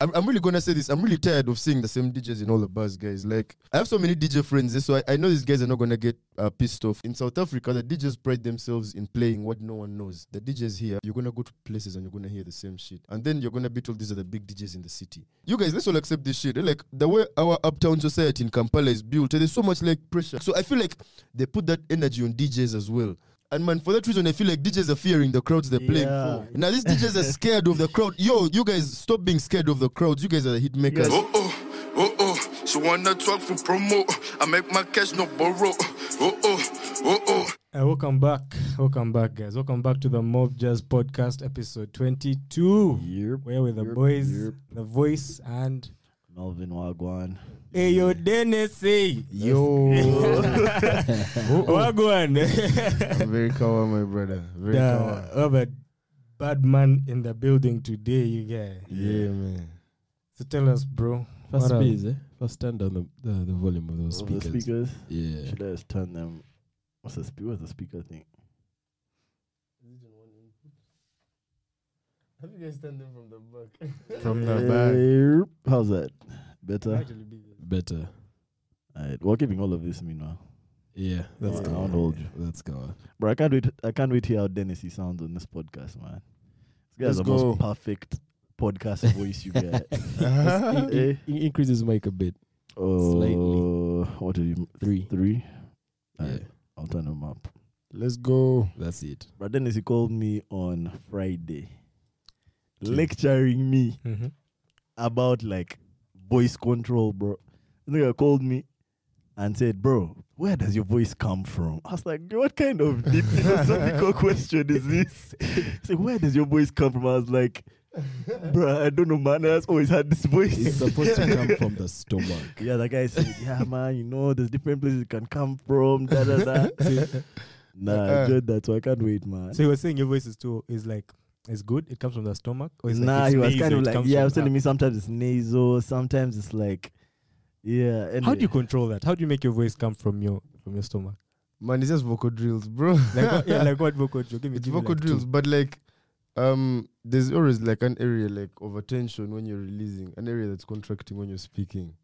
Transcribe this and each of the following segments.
I'm, I'm really gonna say this. I'm really tired of seeing the same DJs in all the bars, guys. Like, I have so many DJ friends, eh, so I, I know these guys are not gonna get uh, pissed off. In South Africa, the DJs pride themselves in playing what no one knows. The DJs here, you're gonna go to places and you're gonna hear the same shit, and then you're gonna be told these are the big DJs in the city. You guys, let's all accept this shit. Eh? Like the way our uptown society in Kampala is built, eh, there's so much like pressure. So I feel like they put that energy on DJs as well. And man, for that reason, I feel like DJs are fearing the crowds they're playing Yeah. for. Now these DJs are scared of the crowd. Yo, you guys stop being scared of the crowds. You guys are the hit makers. Oh oh, oh oh, she wanna talk for promo. I make my cash no borrow. Oh oh, oh oh. Uh, welcome back. Welcome back, guys. Welcome back to the Mob Jazz Podcast, episode 22. Yep. Where with the Yep, boys, yep. the voice, and Melvin Wagwan. hey, yo, Dennis, hey. Yo, Wagwan. I'm very kawa, my brother. Very kawa. the, we have a bad man in the building today, you guys. Yeah, man. So tell us, bro. First what up? base, eh? First turn down the, the, the volume of those Of the speakers. speakers. Yeah. Should I just turn them? What's the spe- What's the speaker thing? Have you guys turned them from the back? From the back. How's that? Better. Better. Alright, we're keeping all of this meanwhile. Yeah, that's Yeah, good. I won't hold you. That's good. Bro, I can't wait. I can't wait to hear how Dennis he sounds on this podcast, man. This guy's Let's the go. most perfect podcast voice you get. In- Eh? in- increase his mic a bit. Oh, Slightly. what did you? Three. Three. Yeah, Alright, I'll turn them up. Let's go. that's it. But Dennis, he called me on Friday, lecturing me Mhm. about like voice control, bro. The nigga called me and said, "Bro, where does your voice come from?" I was like, "What kind of deep philosophical question is this?" He's like, "Where does your voice come from?" I was like, "Bro, I don't know, man. I've always had this voice." It's supposed to come from the stomach. yeah, the guy said, "Yeah, man. You know, there's different places it can come from." Da da da. nah, I enjoyed that, so I can't wait, man. So you were saying your voice is too, is like, is good? It comes from the stomach? Or is nah, like it's he was nasal, kind of like, yeah, I was telling me sometimes it's nasal, sometimes it's like, yeah. How do you control that? How do you make your voice come from your from your stomach? Man, it's just vocal drills, bro. Like what, yeah, like what vocal drill? Give me, it's give me vocal like drills, two. but like, um, there's always like an area like of attention when you're releasing, an area that's contracting when you're speaking,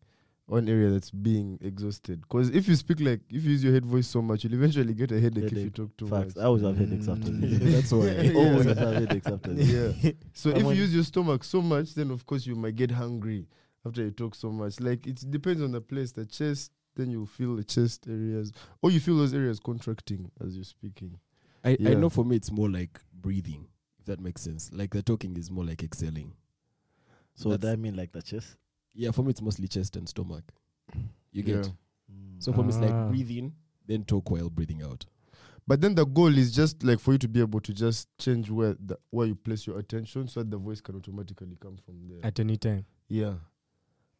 one area that's being exhausted. Because if you speak like, if you use your head voice so much, you'll eventually get a headache if you talk too Facts. much. I always have headaches after this. That's why. Yeah. Always have headaches after this. yeah. So if you use your stomach so much, then of course you might get hungry after you talk so much. Like it depends on the place. The chest, then you feel the chest areas, or you feel those areas contracting as you're speaking. I, I know for me it's more like breathing, if that makes sense. Like the talking is more like exhaling. So That's- that mean like the chest? Yeah, for me it's mostly chest and stomach. You get? Yeah. So for me it's Ah. like breathe in, then talk while breathing out. But then the goal is just like for you to be able to just change where the, where you place your attention, so that the voice can automatically come from there. At any time. yeah.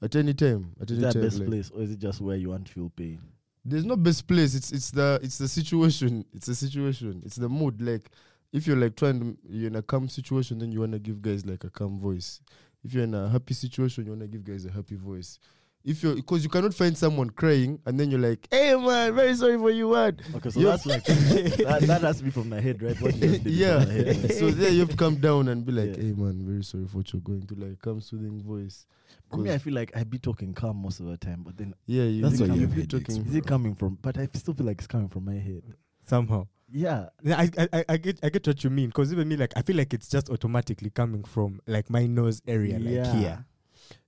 At any time. At is any that time. best like- place or is it just where you want to feel pain? There's no best place. It's it's the it's the situation. It's the situation. It's the mood. Like if you're like trying to you're in a calm situation, then you wanna give guys like a calm voice. If you're in a happy situation, you wanna give guys a happy voice. If you're because you cannot find someone crying and then you're like, hey man, very sorry for you, man. Okay, so Yeah. that's like that, that has to be from my head, right? What you just did is yeah. from the head. so there you have to come down and be like, Yeah. hey man, very sorry for what you're going to like calm soothing voice. For me, I feel like I be talking calm most of the time, but then Yeah, you That's you why you you have be talking. is it coming from? But I still feel like it's coming from my head. Somehow. Yeah, Yeah, I, I, I- I get I get what you mean because even me like I feel like it's just automatically coming from like my nose area like Yeah. here.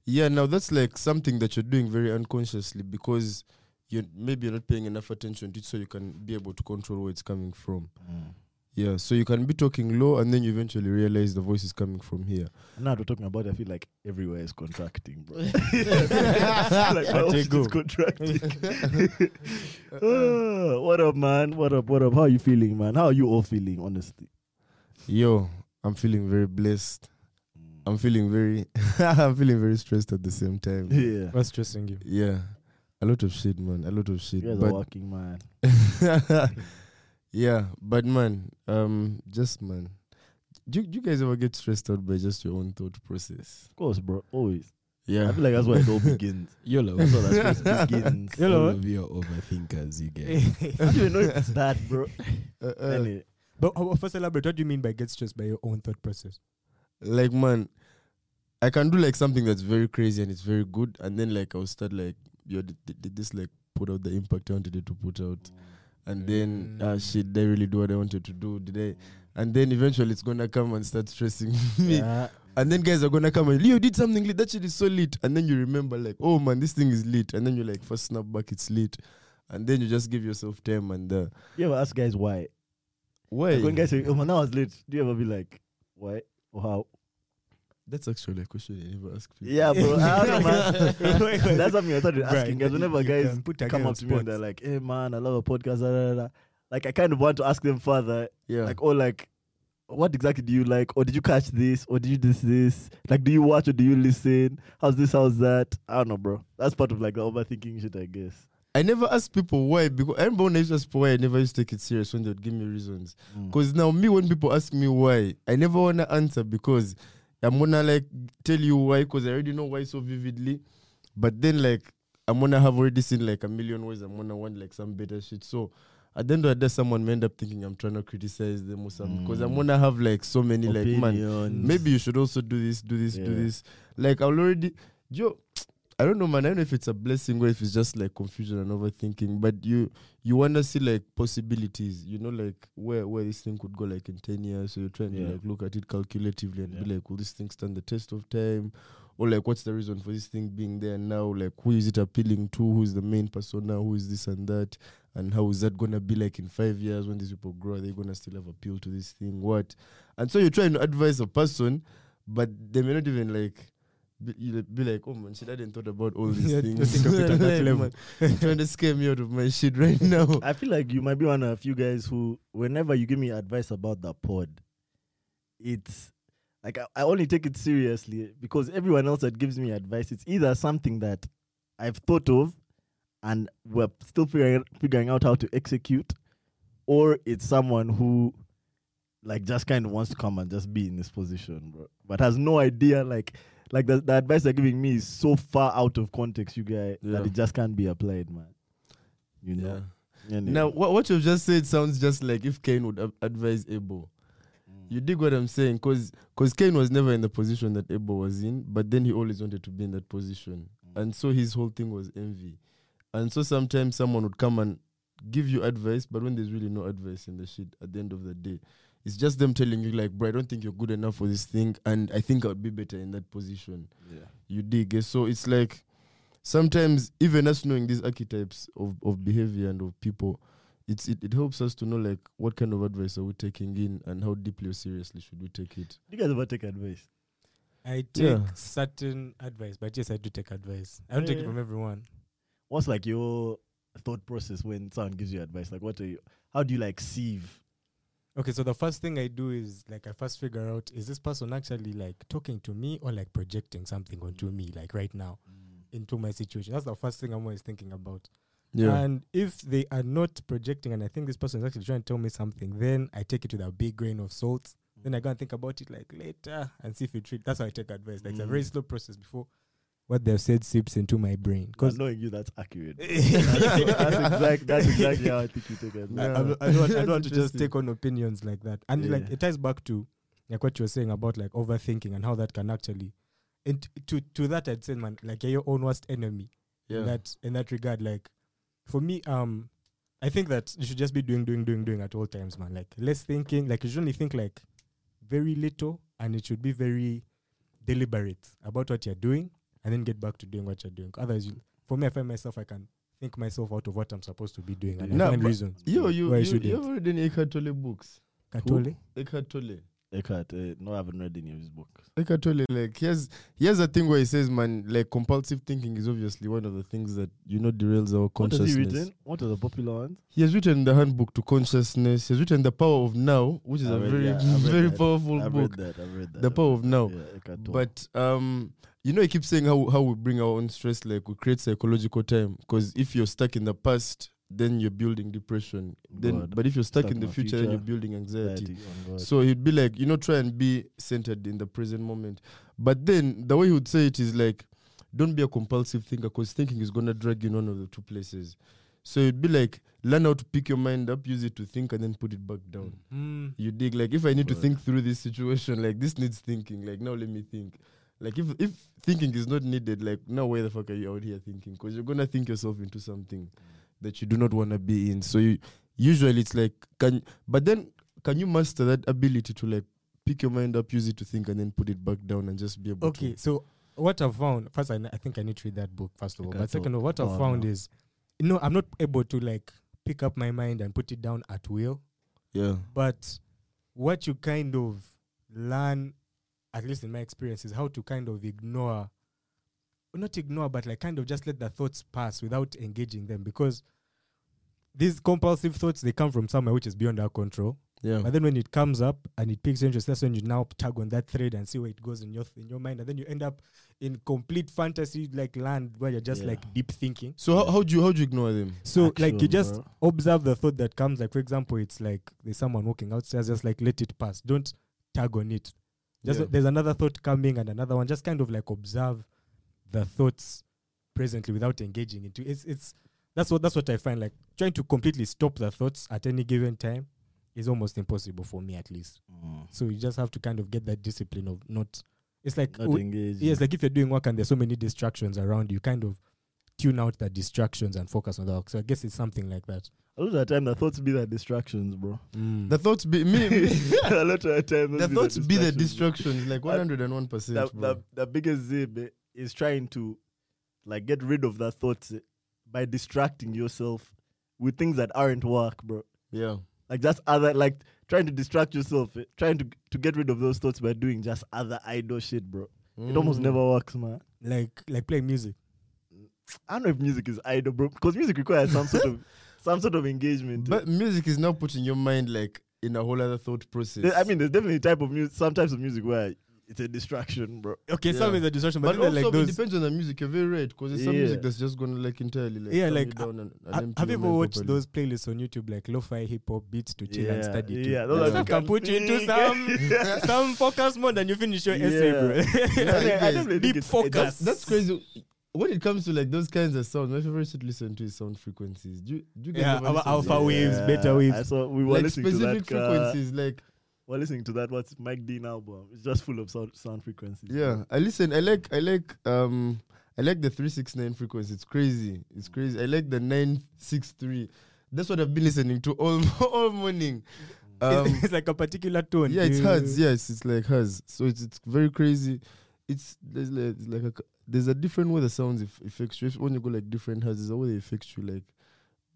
Yeah, now that's like something that you're doing very unconsciously because you maybe you're not paying enough attention to it, so you can be able to control where it's coming from. Mm. Yeah, so you can be talking low, and then you eventually realize the voice is coming from here. Now we're talking about. it, I feel like everywhere is contracting, bro. like my Let voice it go. is contracting. Ah, what up, man? What up? What up? How are you feeling, man? How are you all feeling, honestly? Yo, I'm feeling very blessed. I'm feeling very, I'm feeling very stressed at the same time. Yeah, What's stressing you? Yeah, a lot of shit, man. A lot of shit. you guys but are working, man. Yeah, but man, um, just man, do, do you guys ever get stressed out by just your own thought process? Of course, bro. Always. Yeah, I feel like that's where it all begins. YOLO. That's where that stress begins. You know All of you are overthinkers, you get. I don't even know if it's that, bro. Uh, uh, Anyway, But uh, first elaborate, what do you mean by get stressed by your own thought process? like man, I can do like something that's very crazy and it's very good, and then like I'll start like, yo, did, did- did this like put out the impact I wanted it to put out? And then, Mm. shit, I really do what I wanted to do? Did I? And then eventually it's gonna come and start stressing me. Yeah. And then guys are gonna come and Leo did something lit. That shit is so lit. And then you remember like, oh man, this thing is lit. And then you're like first snap back, it's lit. And then you just give yourself time and uh, You ever ask guys why? why? Like when guys say, "Oh man, that was late," do you ever be like, "Why or how?" That's actually a question I never ask people. Yeah, bro. I don't know, man. Wait, wait. That's something I started Right, asking guys. you- Whenever you guys put a come up to me and they're like, "Hey man, I love a podcast," da, da, da, da." like I kind of want to ask them further, yeah. like, "Oh, like, what exactly do you like? Or did you catch this? Or did you this this? Like, do you watch or do you listen? How's this? How's that? I don't know, bro. That's part of like the overthinking shit, I guess. I never ask people why because I remember when I used to ask people why I never used to take it serious when they would give me reasons. Mm. Because now me when people ask me why, I never wanna answer because I'm gonna like tell you why because I already know why so vividly. But then like I'm gonna have already seen like a million ways I'm gonna want like some better shit. So at the end of the day, someone may end up thinking I'm trying to criticize them or something because I'm Mm. gonna have like so many like man. Maybe you should also do this, do this, do this. Like I'll already, Joe. I don't know, man. I don't know if it's a blessing or if it's just like confusion and overthinking. But you you wanna see like possibilities. You know, like where where this thing could go like in ten years. So you're trying Yeah. to like look at it calculatively and be like, will this thing stand the test of time? Or like, what's the reason for this thing being there now? Like, who is it appealing to? Who is the main persona? Who is this and that? And how is that gonna be like in five years when these people grow? Are they gonna still have appeal to this thing? What? And so you're trying to advise a person, but they may not even like be, you be like, oh man, shit, I didn't thought about all these Yeah, things. think of it at that level. trying to scare me out of my shit right now. I feel like you might be one of a few guys who, whenever you give me advice about the pod, it's like I, I only take it seriously because everyone else that gives me advice, it's either something that I've thought of and we're still figuring figuring out how to execute, or it's someone who like just kind of wants to come and just be in this position, bro, but has no idea like. Like the, the advice they're giving me is so far out of context, you guys, Yeah. that it just can't be applied, man. You know. Anyway. Now, what, what you've just said sounds just like if Kane would a- advise Ebo. Mm. You dig what I'm saying? Because cause Kane was never in the position that Ebo was in, but then he always wanted to be in that position. Mm. And so his whole thing was envy. And so sometimes someone would come and give you advice, but when there's really no advice in the shit at the end of the day, it's just them telling you, like, bro, I don't think you're good enough for this thing, and I think I would be better in that position. Yeah. You dig? So it's like sometimes even us knowing these archetypes of, of behavior and of people, it's it, it helps us to know like what kind of advice are we taking in and how deeply or seriously should we take it. Do you guys ever take advice? I take Yeah. certain advice, but yes, I do take advice. I don't take it from everyone. What's like your thought process when someone gives you advice? Like, what are you? How do you like sieve? Okay, so the first thing I do is like I first figure out is this person actually like talking to me or like projecting something onto me, like right now into my situation. That's the first thing I'm always thinking about. Yeah. And if they are not projecting, and I think this person is actually trying to tell me something, then I take it with a big grain of salt. Then I go and think about it like later and see if it treat. That's how I take advice. Like it's a very Mm. slow process before what they've said seeps into my brain. Because Because knowing you, that's accurate. that's, that's, exact, that's exactly how I think you take it. I, I, I don't, I don't want to just take on opinions like that. And like it ties back to like what you were saying about like overthinking and how that can actually and to to that I'd say man, like you're your own worst enemy. yeah. In that in that regard. Like for me, um I think that you should just be doing, doing, doing, doing at all times, man. Like less thinking, like you should only think like very little and it should be very deliberate about what you're doing and then get back to doing what you're doing. Otherwise you for me I find myself I can think myself out of what I'm supposed to be doing and No, I find but- reasons. Yo, you Why you, shouldn't? you ever read any Eckhart Tolle books? Katole? Eckhart Tolle. Eckhart, uh, no, I haven't read any of his books. Eckhart Tolle, like here's here's a thing where he says, man, like compulsive thinking is obviously one of the things that you know derails our consciousness. What has he consciousness. written? What are the popular ones? He has written the handbook to consciousness. He has written the power of now, which is I a read- very yeah, very that. powerful I've book. read that. I've read that. The power of now. Yeah, Eckhart Tolle. But um, you know, he keeps saying how how we bring our own stress, like we create psychological time. Because if you're stuck in the past, then you're building depression. Then, God. but if you're stuck, Stuck in in the the future, then you're building anxiety. Anxiety, oh So he'd be like, you know, try and be centered in the present moment. But then the way he would say it is like, don't be a compulsive thinker because thinking is gonna drag you in one of the two places. So it'd be like, learn how to pick your mind up, use it to think, and then put it back down. Mm. You dig like if I need to think through this situation, like this needs thinking. Like now let me think. Like if if thinking is not needed, like now where the fuck are you out here thinking? Because you're gonna think yourself into something that you do not wanna be in. So you usually it's like can but then can you master that ability to like pick your mind up, use it to think, and then put it back down and just be able Okay, to so what I've found first, I, I think I need to read that book first of all. Okay, But second of all, what I've found no. is, you know, I'm not able to like pick up my mind and put it down at will. Yeah. But what you kind of learn, at least in my experience, is how to kind of ignore, not ignore, but like kind of just let the thoughts pass without engaging them because these compulsive thoughts they come from somewhere which is beyond our control. Yeah. But then when it comes up and it piques your interest, that's when you now tug on that thread and see where it goes in your in your mind, and then you end up in complete fantasy like land where you're just Yeah. like deep thinking. So how how do you how do you ignore them? So like you just bro. observe the thought that comes. Like for example, it's like there's someone walking outside, Just like let it pass. Don't tag on it. Just Yeah. there's another thought coming and another one. Just kind of like observe the thoughts presently without engaging into it's it's that's what that's what I find like trying to completely stop the thoughts at any given time is almost impossible for me at least. Mm. So you just have to kind of get that discipline of not. It's like Not w- yes, like if you're doing work and there's so many distractions around, you kind of tune out the distractions and focus on the work. So I guess it's something like that. a lot of the time, the thoughts be the distractions, bro. The thoughts be me, me a lot of the time, the those thoughts be the distractions, distractions, like one hundred and one percent. the, the, the biggest zib eh, is trying to like get rid of the thoughts eh, by distracting yourself with things that aren't work, bro. Yeah. Like just other like trying to distract yourself, eh, trying to to get rid of those thoughts by doing just other idle shit, bro. It almost Mm. never works, man. Like like playing music. I don't know if music is idle, bro, because music requires some sort of some sort of engagement. But music is now putting your mind like in a whole other thought process. I mean, there's definitely type of music, some types of music where it's a distraction, bro. Okay, Yeah. some is a distraction, but, but also like it depends on the music. You're very right because there's some music that's just gonna like entirely like Yeah, like, you down and, and Ha- empty have you your ever watched properly. those playlists on YouTube like lo-fi hip hop beats to chill and study? to? yeah, That those are stuff can put you into some some focus mode and you finish your essay, bro. Yeah. I, I guys- deep think focus. That's, That's crazy. When it comes to like those kinds of sounds, my favorite shit to listen to is sound frequencies. Do you, do you guys Yeah, ever our to alpha that? waves, beta waves. I saw we were like listening to specific that. Uh, frequencies, like we're listening to that. What's Mike Dean album? It's just full of sound, sound frequencies. yeah. I listen. I like. I like. Um. I like the three six nine frequency. It's crazy. It's crazy. I like the nine six three. That's what I've been listening to all all morning. Um, it's, it's like a particular tone. yeah, it's You- hers. Yes, it's like hers. So it's it's very crazy. It's there's like, it's like a, c- there's a different way the sounds if, affects you. If- When you go like different houses, a way they affect you. Like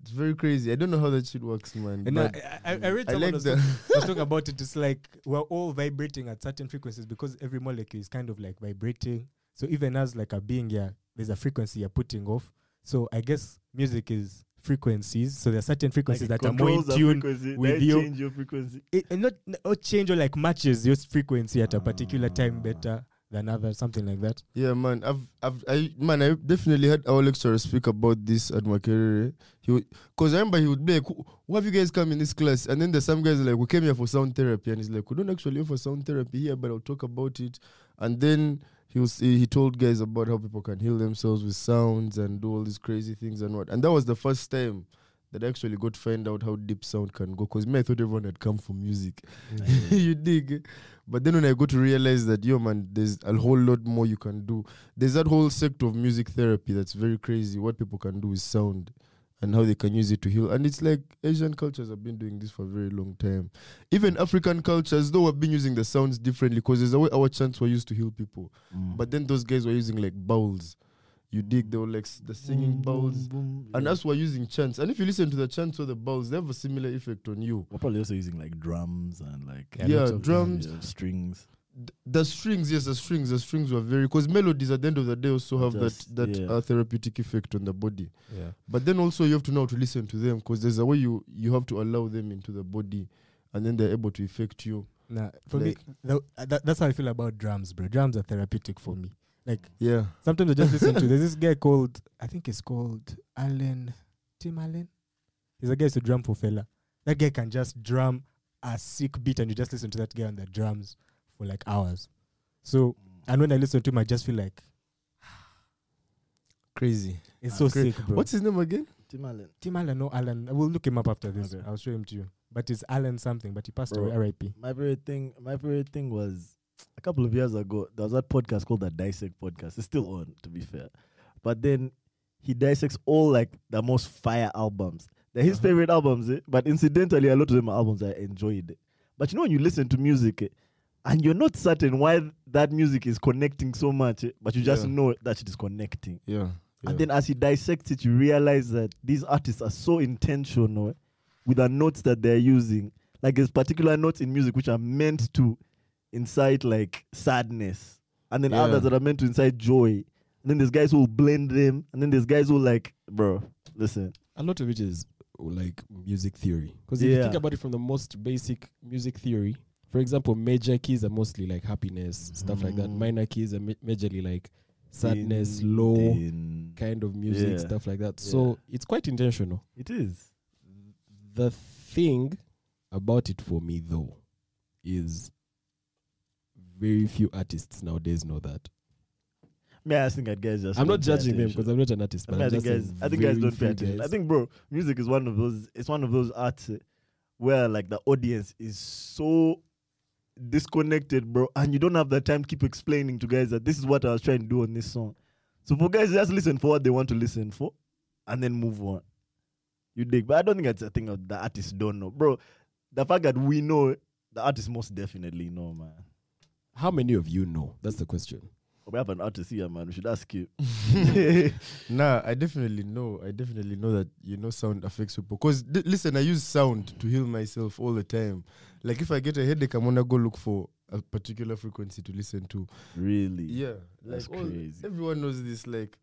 it's very crazy. I don't know how that shit works, man. And but I, I, I read I like was, the talk- was talking about it. It's like we're all vibrating at certain frequencies because every molecule is kind of like vibrating. So even as like a being, yeah, there's a frequency you're putting off. So I guess music is frequencies. So there are certain frequencies it that are more in tune with you. change your frequency. it, and not not change or like matches your frequency at a particular time ah. better than others, something like that. Yeah, man. I've, I've, I, man. I definitely had our lecturer speak about this at Makerere. He, would, cause I remember he would be like, "Who who have you guys come in this class?" And then there's some guys like, "We came here for sound therapy," and he's like, "We don't actually offer sound therapy here, but I'll talk about it." And then he was, he told guys about how people can heal themselves with sounds and do all these crazy things and what. And that was the first time that I actually got to find out how deep sound can go. Cause me, I thought everyone had come for music. you dig? But then when I got to realize that, yo, man, there's a whole lot more you can do. There's that whole sector of music therapy that's very crazy. What people can do with sound and how they can use it to heal. And it's like Asian cultures have been doing this for a very long time. Even African cultures, though, have been using the sounds differently because there's a way our chants were used to heal people. Mm. But then those guys were using like bowls. You dig? They were like the singing bowls. And us were using chants. And if you listen to the chants or the bowls, they have a similar effect on you. We're probably also using like drums and like Yeah, lots of drums. yeah, strings. Th- the strings, yes, the strings, the strings were very because melodies at the end of the day also have Just- that that yeah. uh, therapeutic effect on the body. Yeah. But then also you have to know how to listen to them because there's a way you you have to allow them into the body, and then they're able to affect you. Nah, for Like- me, tho- uh, that, that's how I feel about drums, bro. Drums are therapeutic for me. Like Yeah, sometimes I just listen to. There's this guy called I think he's called Allen Tim Allen. He's a guy who drum for Fela. That guy can just drum a sick beat, and you just listen to that guy on the drums for like hours. So and when I listen to him, I just feel like crazy. it's so cra- sick, bro. What's his name again? Tim Allen. Tim Allen? No, Allen. I will look him up after this. Okay. I'll show him to you. But it's Allen something. But he passed Bro. away. R.I.P. My favorite thing, my favorite thing was a couple of years ago, there was that podcast called the Dissect Podcast. It's still on, to be fair. But then he dissects all like the most fire albums. They're his Uh-huh. favorite albums, eh? but incidentally, a lot of them are albums I enjoyed. But you know, when you listen to music, eh, and you're not certain why that music is connecting so much, eh, but you just Yeah. know that it is connecting. Yeah. And then as he dissects it, you realize that these artists are so intentional eh, with the notes that they're using. Like there's particular notes in music which are meant to incite like sadness. And then Yeah. others that are meant to incite joy. And then there's guys who will blend them. And then there's guys who like, bro, listen. A lot of it is like music theory. Because if you think about it from the most basic music theory, for example, major keys are mostly like happiness, stuff like that. Mhm. Minor keys are ma- majorly like sadness, low kind of music, Yeah. stuff like that. So it's quite intentional. It is. The thing about it for me though is very few artists nowadays know that. Me, I think that guys just. I'm not judging them because I'm not an artist, I, but mean, I think guys, I think guys don't pay attention. I think, bro, music is one of those. It's one of those arts where like the audience is so disconnected, bro, and you don't have the time to keep explaining to guys that this is what I was trying to do on this song. So for guys, just listen for what they want to listen for, and then move on. You dig, but I don't think that's a thing of the artists don't know, bro. The fact that we know, the artists most definitely know, man. How many of you know? That's the question. We have an artist here, man. We should ask you. Nah, I definitely know. I definitely know that you know sound affects people. Cause th- listen, I use sound to heal myself all the time. Like if I get a headache, I'm gonna go look for a particular frequency to listen to. really? Yeah, That's like all- crazy. everyone knows this. Like,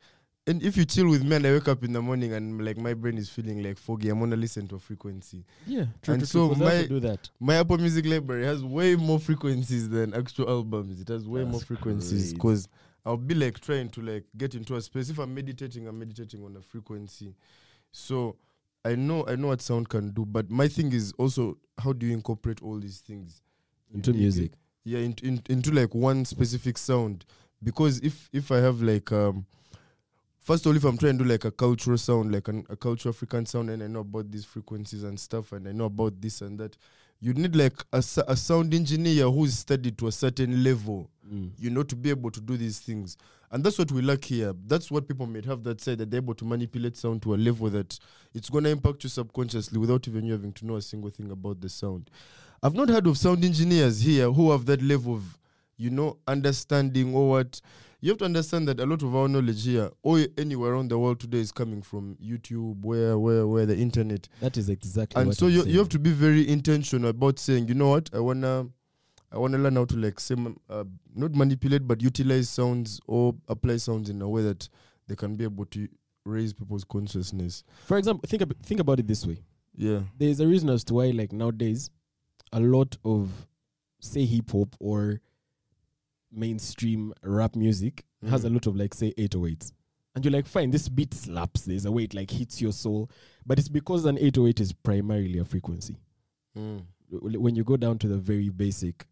and if you chill with me and I wake up in the morning and like my brain is feeling like foggy, I'm gonna listen to a frequency. Yeah, And so my- do that. My Apple Music library has way more frequencies than actual albums. It has way more frequencies because I'll be like trying to like get into a space. If I'm meditating, I'm meditating on a frequency. So I know I know what sound can do, but my thing is also how do you incorporate all these things Into it? music. Yeah, into in, into like one specific sound. Because if if I have like um first of all if I'm trying to do like a cultural sound, like an, a cultural African sound, and I know about these frequencies and stuff, and I know about this and that, you need like a, a sound engineer who's studied to a certain level Mm. you know, to be able to do these things. And that's what we lack here. That's what people might have that side that they're able to manipulate sound to a level that it's going to impact you subconsciously without even you having to know a single thing about the sound. I've not heard of sound engineers here who have that level of, you know, understanding or what. You have to understand that a lot of our knowledge here, or anywhere around the world today, is coming from YouTube, where, where, where the internet. That is exactly And what so I'm you, saying. you have to be very intentional about saying, you know what, I wanna, I wanna learn how to like say, uh, not manipulate, but utilize sounds or apply sounds in a way that they can be able to raise people's consciousness. For example, think ab- think about it this way. Yeah, There's a reason as to why, like nowadays, a lot of say hip hop or mainstream rap music has a Mhm. lot of like say 808s. And you're like, fine, this beat slaps. There's a way it like hits your soul, but it's because an 808 is primarily a frequency. Mm. When you go down to the very basic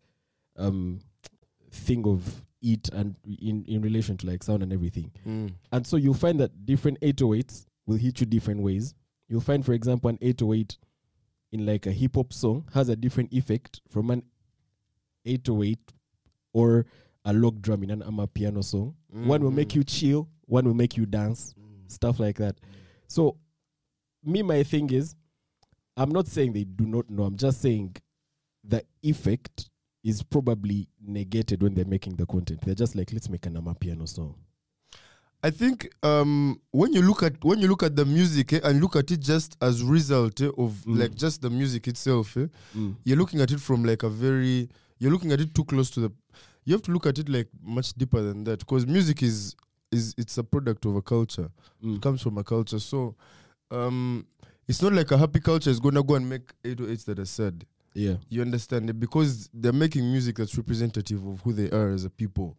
um, thing of it and in in relation to like sound and everything, Mm. and so you'll find that different 808s will hit you different ways. You'll find, for example, an 808 in like a hip hop song has a different effect from an 808 or a log drum in an amapiano song. One will make you chill, one will make you dance, stuff like that. So, me, my thing is, I'm not saying they do not know, I'm just saying the effect is probably negated when they're making the content. They're just like, let's make an amapiano song. I think um, when you look at when you look at the music eh, and look at it just as result eh, of Mm. like just the music itself, eh, you're looking at it from like a very you're looking at it too close to the you have to look at it like much deeper than that because music is is it's a product of a culture. Mm. it comes from a culture. So um it's not like a happy culture is gonna go and make 808s that are sad. Yeah. you understand? It because they're making music that's representative of who they are as a people.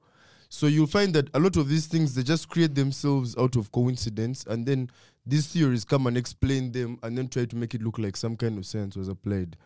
So you'll find that a lot of these things they just create themselves out of coincidence and then these theories come and explain them and then try to make it look like some kind of science was applied.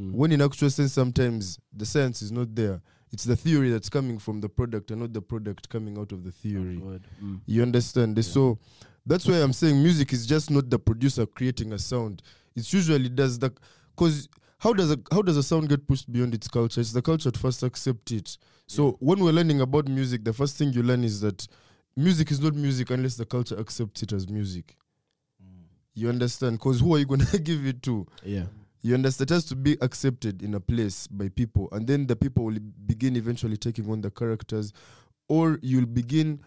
Mm. when in actual sense sometimes the science is not there it's the theory that's coming from the product and not the product coming out of the theory Mm. you understand so that's why i'm saying music is just not the producer creating a sound it's usually does the because how does a how does a sound get pushed beyond its culture? It's the culture to first accept it. So when we're learning about music, the first thing you learn is that music is not music unless the culture accepts it as music. You understand? Because who are you gonna give it to? Yeah. You understand? It has to be accepted in a place by people, and then the people will begin eventually taking on the characters, or you'll begin.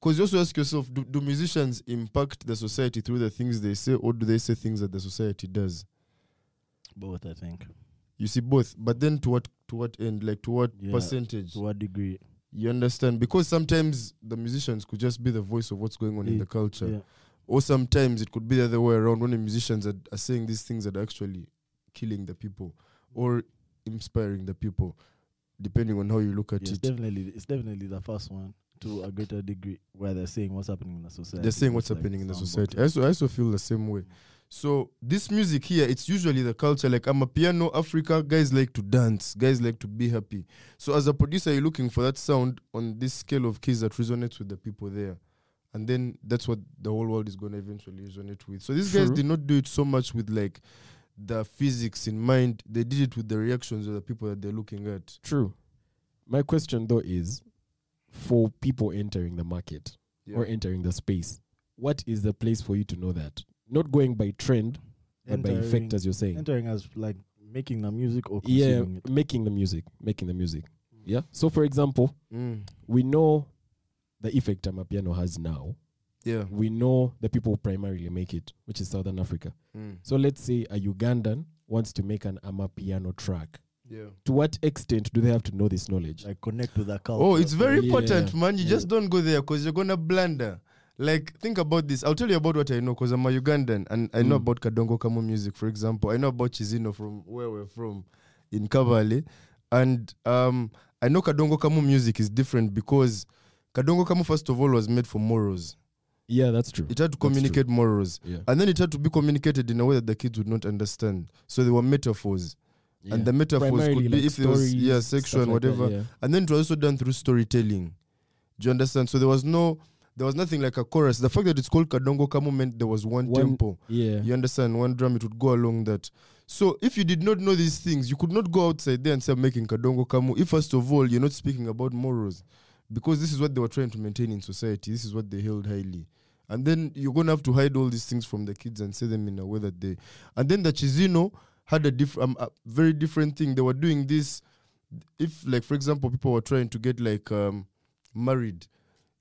Because you also ask yourself, do, do musicians impact the society through the things they say, or do they say things that the society does? Both, I think. You see both, but then to what to what end? Like to what Yeah. percentage? To what degree? You understand? Because sometimes the musicians could just be the voice of what's going on in the culture, Yeah. or sometimes it could be the other way around when the musicians are, are saying these things that are actually killing the people or inspiring the people, depending on how you look at it's it. definitely it's definitely the first one to a greater degree where they're saying what's happening in the society. They're saying what's like happening in the society. I also, I also feel the same way. So this music here, it's usually the culture. Like Amapiano Africa, guys like to dance, guys like to be happy. So as a producer, you're looking for that sound on this scale of keys that resonates with the people there. And then that's what the whole world is gonna eventually resonate with. So these guys did not do it so much with like the physics in mind. They did it with the reactions of the people that they're looking at. True. My question though is for people entering the market or entering the space, what is the place for you to know that? Not going by trend, but by effect, as you're saying. entering as like making the music or Yeah, consuming it. making the music, making the music. Yeah. So, for example, Mm. we know the effect Amapiano has now. Yeah. We know the people who primarily make it, which is Southern Africa. Mm. So let's say a Ugandan wants to make an Amapiano track. Yeah. To what extent do they have to know this knowledge? Like connect with the culture. Oh, it's very Yeah. important, man. You Yeah. just don't go there because you're gonna blunder. Like, think about this. I'll tell you about what I know because I'm a Ugandan and I know Mm. about Kadongo Kamu music, for example. I know about Chizino from where we're from in Kabale. And um, I know Kadongo Kamu music is different because Kadongo Kamu, first of all, was made for morals. Yeah, that's true. It had to communicate morals. Yeah. And then it had to be communicated in a way that the kids would not understand. So there were metaphors. yeah. And the metaphors Primarily could be like if there was yeah, sexual and like that, whatever. yeah. and then it was also done through storytelling. Do you understand? So there was no, there was nothing like a chorus. The fact that it's called Kadongo Kamu meant there was one, One- tempo. Yeah. You understand? One drum, it would go along that. So if you did not know these things, you could not go outside there and say I'm making Kadongo Kamu. If first of all you're not speaking about morals, because this is what they were trying to maintain in society. This is what they held highly. And then you're gonna have to hide all these things from the kids and say them in a way that they. And then the Chizino had a um, a very different thing. They were doing this. If, like, for example, people were trying to get like um, married,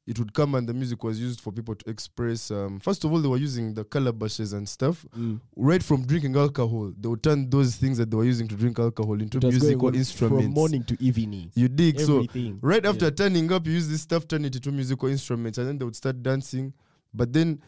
it would come and the music was used for people to express. Um, first of all, they were using the calabashes and stuff. Mm. Right from drinking alcohol, they would turn those things that they were using to drink alcohol into was musical instruments. From morning to evening. You dig? So right after Yeah. turning up, you use this stuff, turn it into musical instruments, and then they would start dancing. But then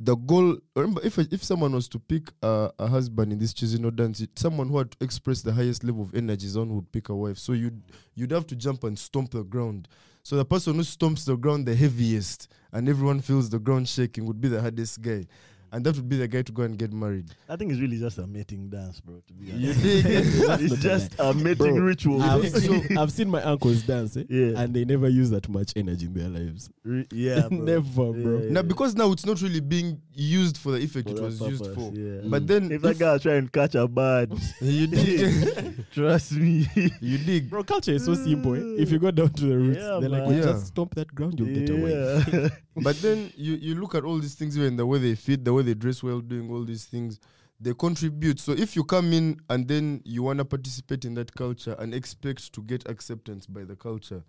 the goal, remember, if if someone was to pick a, a husband in this Chizino dance, it, someone who had to express the highest level of energy, is one would pick a wife. So you'd you'd have to jump and stomp the ground. So the person who stomps the ground the heaviest, and everyone feels the ground shaking, would be the hardest guy, and that would be the guy to go and get married. I think it's really just a mating dance, bro. To be honest. it's just a mating Bro, ritual. I've seen, I've seen my uncles dance, eh? Yeah. and they never use that much energy in their lives. Re- yeah, bro. Never, bro. Yeah, Now yeah. because now it's not really being used for the effect For it that was used for. yeah. But then if that guy try and catch a bird, you dig, trust me. you dig. Bro, culture is so simple. Eh? If you go down to the roots, Yeah, they're like, man. "Well, Yeah. just stomp that ground, you'll get away. But then you, you look at all these things even the way they fit, the way they dress well, doing all these things, they contribute. So if you come in and then you wanna participate in that culture and expect to get acceptance by the culture,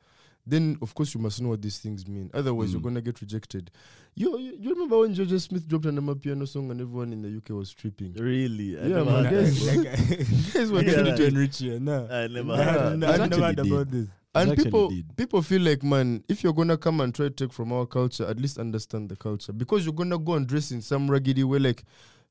then of course you must know what these things mean. Otherwise, you're Mm. gonna get rejected. You, you you remember when Jorja Smith dropped an piano song and everyone in the UK was tripping? really? I Yeah, man, guys. Guys were trying to enrich you. No. I never Yeah. that. I've never heard about this. And people did. people feel like, man, if you're gonna come and try to take from our culture, at least understand the culture. Because you're gonna go and dress in some raggedy way. Like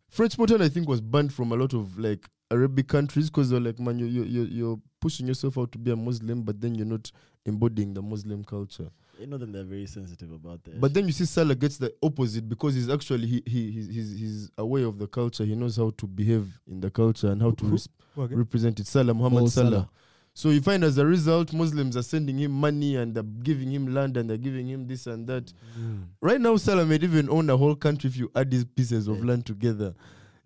French Montana, I think, was banned from a lot of like Arabic countries because they're like, man, you you you you're pushing yourself out to be a Muslim, but then you're not embodying the Muslim culture. You know them, they're very sensitive about that. But then you see Salah gets the opposite because he's actually he, he he's, he's he's aware of the culture. He knows how to behave in the culture and how to Who? Okay. represent it. Salah Muhammad Oh, Salah. Salah. So you find as a result, Muslims are sending him money and they're giving him land and they're giving him this and that. Mm. Right now, Salah may even own a whole country if you add these pieces of Yeah. land together.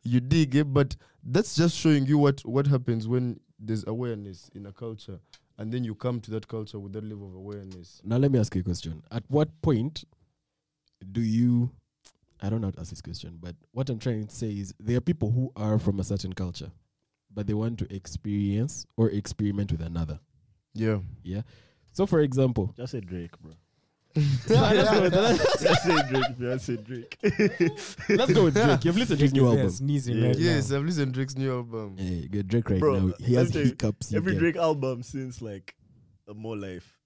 You dig it, but that's just showing you what what happens when there's awareness in a culture, and then you come to that culture with that level of awareness. Now let me ask you a question. At what point do you I don't know how to ask this question, but what I'm trying to say is there are people who are from a certain culture, but they want to experience or experiment with another. Yeah, Yeah. So for example, Just say Drake, bro. let's, go with, let's, say Drake. you want to say Drake. let's go with Drake. You've listened to his new Drake uh, album. sneezing Yeah. right yes, now. I've listened to Drake's new album. Yeah, you get Drake right Bro, now. He has me tell you, hiccups. Every get- Drake album since like a More Life.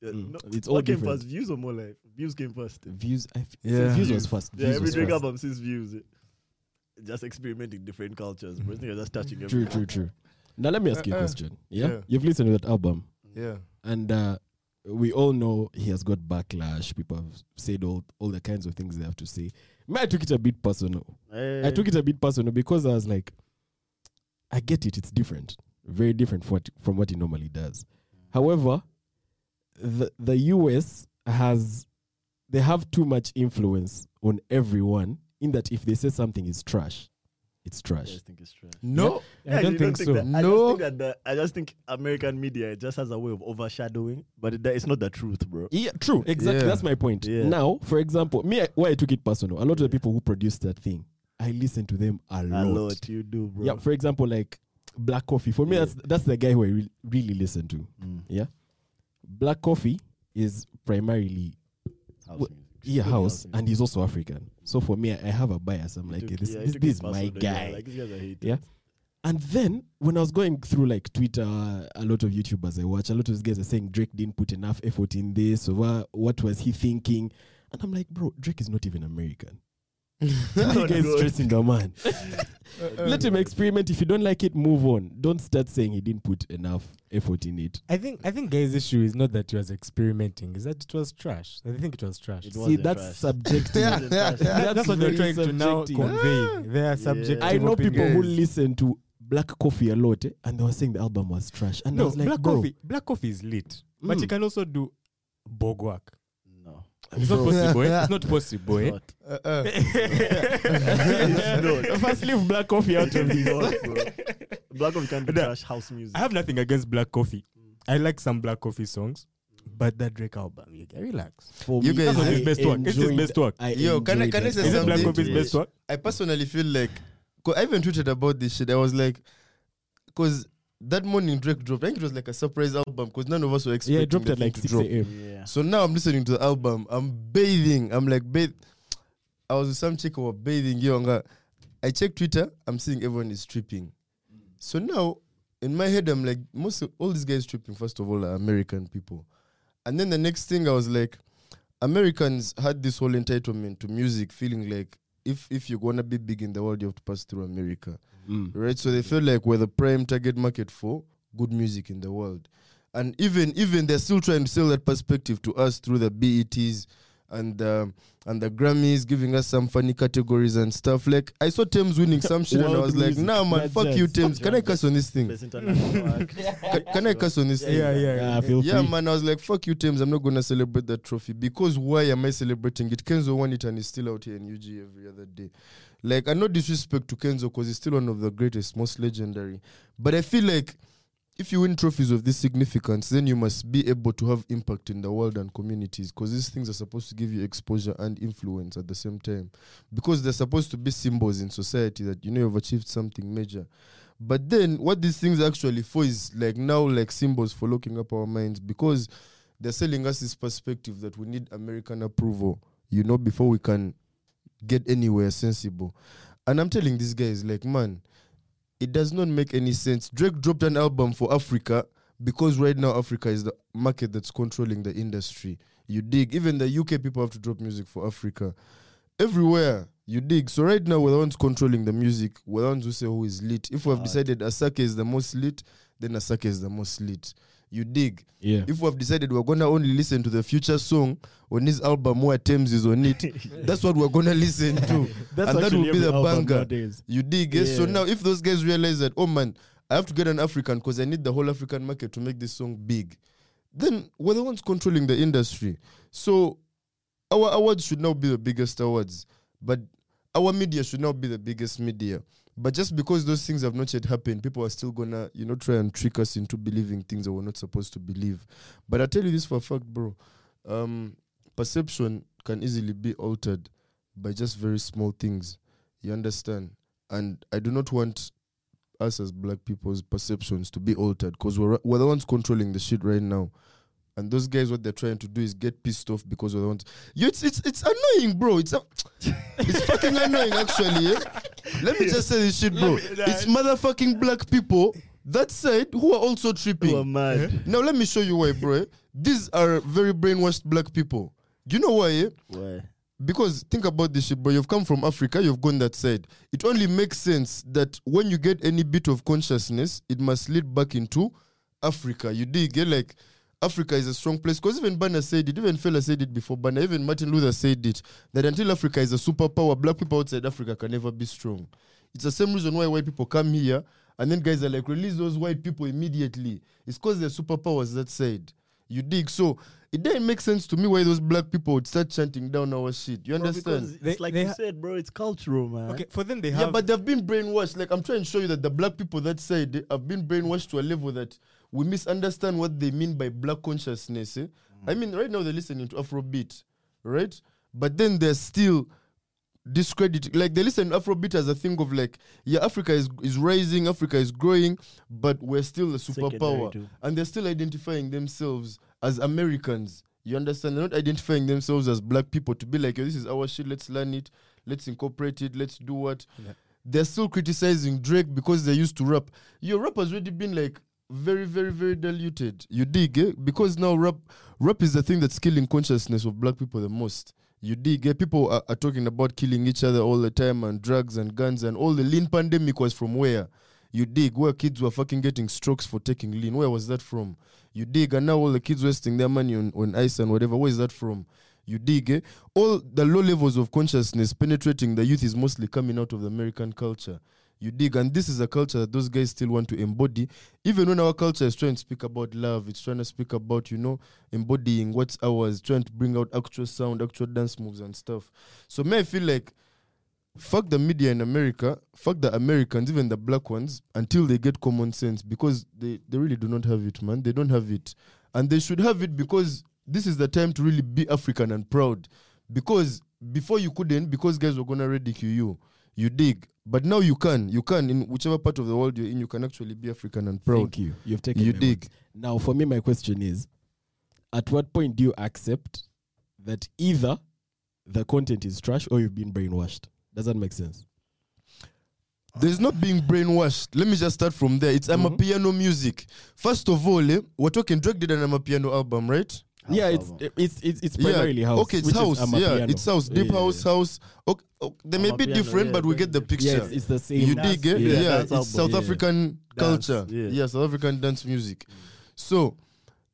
Yeah, Mm, no, it's all came different. first? Views or More Life? Views came first. Views. I f- Yeah. Views was first. Yeah, Views every Drake first. album since Views. Just experimenting different cultures. Bro. I you're just touching True, everything. true, true. Now let me ask you a Uh-uh. question. Yeah? Yeah. you've listened to that album, Yeah, and uh, we all know he has got backlash. People have said all all the kinds of things they have to say. Me, I took it a bit personal. Eh, I took it a bit personal because I was like, I get it. It's different, very different from what, from what he normally does. However, the the US has they have too much influence on everyone. In that, if they say something is trash, it's I trash. just think it's trash. no, I don't you think so. That, I No. just think that the, I just think American media just has a way of overshadowing, but it, it's not the truth, bro. Yeah, true. Exactly. Yeah. That's my point. Yeah. Now, for example, me, I- why I took it personal. A lot of the people who produced that thing, I listen to them a lot. A lot you do, bro. Yeah. For example, like Black Coffee. For me, Yeah. that's that's the guy who I re- really listen to. Mm. Yeah. Black Coffee is primarily House Well, music. Yeah house, and he's also African. So for me, I have a bias. I'm like, took- this yeah, this, this is my guy. Like these guys are haters. Yeah. And then when I was going through like Twitter, a lot of YouTubers I watch, a lot of these guys are saying Drake didn't put enough effort in this, or what, what was he thinking? And I'm like, bro, Drake is not even American. Why are you guys God. stressing a man? Let him experiment. If you don't like it, move on. Don't start saying he didn't put enough effort in it. I think I think guy's issue is not that he was experimenting, is that it was trash. I think it was trash. It See, wasn't that's trash. subjective. It wasn't trash. That- that's what they're very trying to now subjective. convey. They are subjective. I know people who Guys. listen to Black Coffee a lot, eh, and they were saying the album was trash. And I No, was like, black bro, coffee. Black coffee is lit, but you Mm. can also do bog work. No. It's not possible. eh? It's not possible. eh? Not. Uh-uh. First, leave Black Coffee out of this. Not, bro. Black Coffee can do No. trash house music. I have nothing against black coffee. I like some black coffee songs, but that Drake album, you can relax. For You me, guys- I That's his best work. It's his best work. I Yo, can I- can I that say Is it black coffee's best work? I personally feel like, I even tweeted about this shit. I was like, because that morning Drake dropped. I think it was like a surprise album because none of us were expecting. Yeah, it dropped at like to 6 drop. a.m. yeah. So now I'm listening to the album. I'm bathing. I'm like bath. I was with some chick who were bathing. Yo, nga- I check Twitter. I'm seeing everyone is tripping. So now in my head, I'm like, most of, all these guys tripping. First of all, are American people, and then the next thing I was like, Americans had this whole entitlement to music, feeling like if if you're gonna be big in the world, you have to pass through America Mm. right? So they feel like we're the prime target market for good music in the world, and even even they're still trying to sell that perspective to us through the BETs and um, and the Grammys, giving us some funny categories and stuff. Like I saw Tems winning some shit, and I World was like, Nah, man, not fuck jazz. you, Tems. Can I cuss on this thing? Best international act. Can, can I cuss on this thing? Yeah, yeah. Yeah, feel Yeah, free. man, I was like, fuck you, Tems. I'm not gonna celebrate that trophy because why am I celebrating it? Kenzo won it and he's still out here in UG every other day. Like, I no disrespect to Kenzo because he's still one of the greatest, most legendary. But I feel like if you win trophies of this significance, then you must be able to have impact in the world and communities because these things are supposed to give you exposure and influence at the same time. Because they're supposed to be symbols in society that you know you've achieved something major. But then what these things actually for is like now like symbols for locking up our minds because they're selling us this perspective that we need American approval, you know, before we can get anywhere sensible. And I'm telling these guys, like, man, it does not make any sense. Drake dropped an album for Africa because right now Africa is the market that's controlling the industry. You dig? Even the UK people have to drop music for Africa. Everywhere you dig. So right now we're the ones controlling the music. We're the ones who say who is lit. If we have decided Asake is the most lit, then Asake is the most lit. You dig? Yeah. If we have decided we're gonna only listen to the future song on his album where Tems is on it, that's what we're gonna listen to. That's and that will be the banger. nowadays. You dig? Yes. So now, if those guys realize that, oh man, I have to get an African because I need the whole African market to make this song big, then we're the ones controlling the industry. So our awards should now be the biggest awards. But our media should now be the biggest media. But just because those things have not yet happened, people are still gonna, you know, try and trick us into believing things that we're not supposed to believe. But I tell you this for a fact, bro. Um, perception can easily be altered by just very small things. You understand? And I do not want us as black people's perceptions to be altered because we're, we're the ones controlling the shit right now. And those guys, what they're trying to do is get pissed off because we're the. You, it's, it's, it's annoying, bro. It's, a, it's fucking annoying, actually. eh? Let me just say this shit, bro. It's motherfucking black people that side who are also tripping. You are mad. Now let me show you why, bro. eh. These are very brainwashed black people. Do you know why? eh? Why? Because think about this shit, bro. You've come from Africa, you've gone that side. It only makes sense that when you get any bit of consciousness, it must lead back into Africa. You dig? Get like Africa is a strong place. Because even Burna said it, even Fela said it before Burna, even Martin Luther said it, that until Africa is a superpower, black people outside Africa can never be strong. It's the same reason why white people come here and then guys are like, release those white people immediately. It's because they're superpowers that said. You dig? So it didn't make sense to me why those black people would start chanting down our shit. You understand? because They- it's like they you ha- said, bro. It's cultural, man. Okay, for them they have Yeah, but they've been brainwashed. Like I'm trying to show you that the black people that said they have been brainwashed to a level that we misunderstand what they mean by black consciousness. eh? I mean, right now they're listening to Afrobeat, right? But then they're still discrediting. Like they listen to Afrobeat as a thing of like, yeah, Africa is is rising, Africa is growing, but we're still a superpower, and they're still identifying themselves as Americans. You understand? They're not identifying themselves as black people to be like, yo, this is our shit. Let's learn it. Let's incorporate it. Let's do what. Yeah. They're still criticizing Drake because they used to rap. Your rap has already been like very, very, very diluted. You dig, eh? Because now rap, rap is the thing that's killing consciousness of black people the most. You dig, eh? People are, are talking about killing each other all the time and drugs and guns and all the lean pandemic was from where? You dig, where kids were fucking getting strokes for taking lean. Where was that from? You dig, and now all the kids wasting their money on, on ice and whatever. Where is that from? You dig, eh? All the low levels of consciousness penetrating the youth is mostly coming out of the American culture. You dig, and this is a culture that those guys still want to embody. Even when our culture is trying to speak about love, it's trying to speak about, you know, embodying what's ours, trying to bring out actual sound, actual dance moves and stuff. So, may I feel like fuck the media in America, fuck the Americans, even the black ones, until they get common sense because they, they really do not have it, man. They don't have it. And they should have it because this is the time to really be African and proud. Because before you couldn't, because guys were gonna ridicule you. You dig. But now you can. You can in whichever part of the world you're in, you can actually be African and proud. Thank you. You've taken You dig. words. Now, for me, my question is: At what point do you accept that either the content is trash or you've been brainwashed? Does that make sense? There's not being brainwashed. Let me just start from there. It's Amapiano music. First of all, eh, we're talking Drake did an Amapiano album, right? Yeah, it's, album. it's it's it's primarily house. Okay, it's house. Amapiano. Yeah, it's house. Deep Yeah, yeah, house, yeah. house. Okay, okay, they may be Amapiano, different, yeah, but we get the picture. Yeah, it's, it's the same. you Dance, dig it? yeah, Yeah, it's. South Yeah. African Dance, culture. yeah. Yeah. South African dance music. So,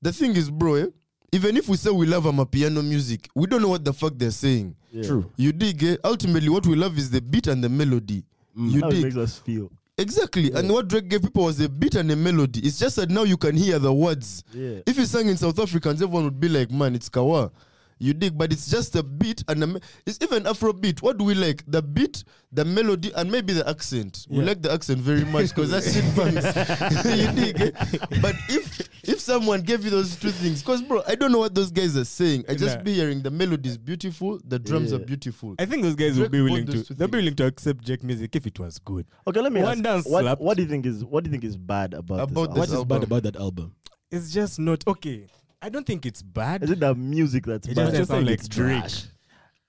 the thing is, bro, eh, even if we say we love a piano music, we don't know what the fuck they're saying. Yeah. True. You dig? Eh? Ultimately, what we love is the beat and the melody. You How it makes us feel. Exactly. And what Drake gave people was a beat and a melody. It's just that now you can hear the words. Yeah. If he sang in South Africans, everyone would be like, man, it's Kawa. You dig, but it's just a beat and a me- it's even Afro beat. What do we like? The beat, the melody, and maybe the accent. We like the accent very much because that's it, bangs. you dig? eh? But if if someone gave you those two things, because bro, I don't know what those guys are saying. I just Nah. be hearing the melody is beautiful, the drums are beautiful. I think those guys Drake would be willing to. They'll be willing to accept Jack music if it was good. Okay, let me One ask. dance What, what do you think is what do you think is bad about About this? this album? What is bad about that album? It's just not okay. I don't think it's bad. Is it the music that's It bad? just Just sound like it's Drake. trash.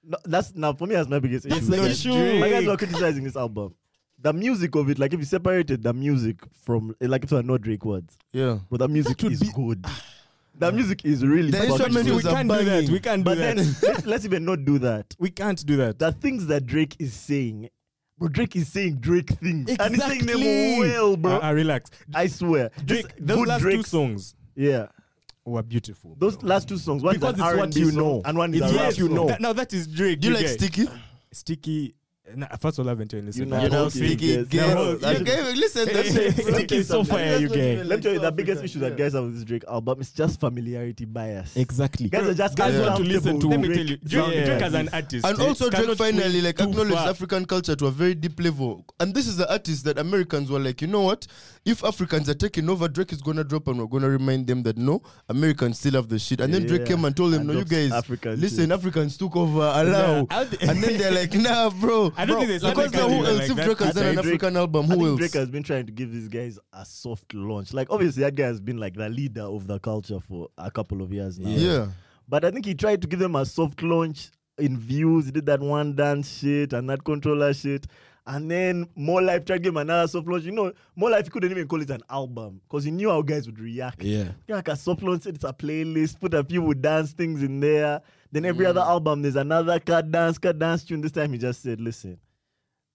No, that's now for me. That's my biggest That's issue. the Like, issue. My guys are criticizing this album. The music of it, like if you separated the music from, like if it were not Drake words, Yeah. but the music is be- good. The music is really. The fucking instrument we can't do that. We can't do But that. then let's, let's even not do that. we can't do that. The things that Drake is saying, bro, Drake is saying Drake things, and he's saying them Exactly. well, bro. Uh, uh, relax. I swear. This Drake, those good last two songs yeah, were beautiful. those last two songs. One Because is an what R&B you song know. and one is It's a what rap you know. That- now that is Drake. Do you like guys. Sticky? Sticky. Nah, first of all, I haven't listened. You know, You know, Okay, sticky No, You that's- gave- listen, that's Sticky so fire, you get. Let me tell you, the biggest issue that guys have with this Drake album is just familiarity bias. Exactly. Guys are just Guys want to listen to- Let me Drake tell you, Drake, Yeah. Drake as an artist, And eh, also Drake finally like acknowledged. African culture to a very deep level. And this is the artist that Americans were like, you know what? If Africans are taking over, Drake is gonna drop and we're gonna remind them that no, Americans still have the shit. And then Drake came and told them, no, you guys, listen. Africans took over, allow. And then they're like, nah, bro. I don't think there's because other now who countries else? like if that. Drake has done an Drake- African album, I who think else? Drake has been trying to give these guys a soft launch. Like obviously that guy has been like the leader of the culture for a couple of years now. yeah. But I think he tried to give them a soft launch in views. He did that one dance shit and that controller shit. And then More Life tried to give him another soft launch. You know, More Life he couldn't even call it an album because he knew how guys would react. Yeah. Yeah, like a soft launch, it's a playlist, put a few dance things in there. Then every other album, there's another cut dance, cut dance tune. This time he just said, listen,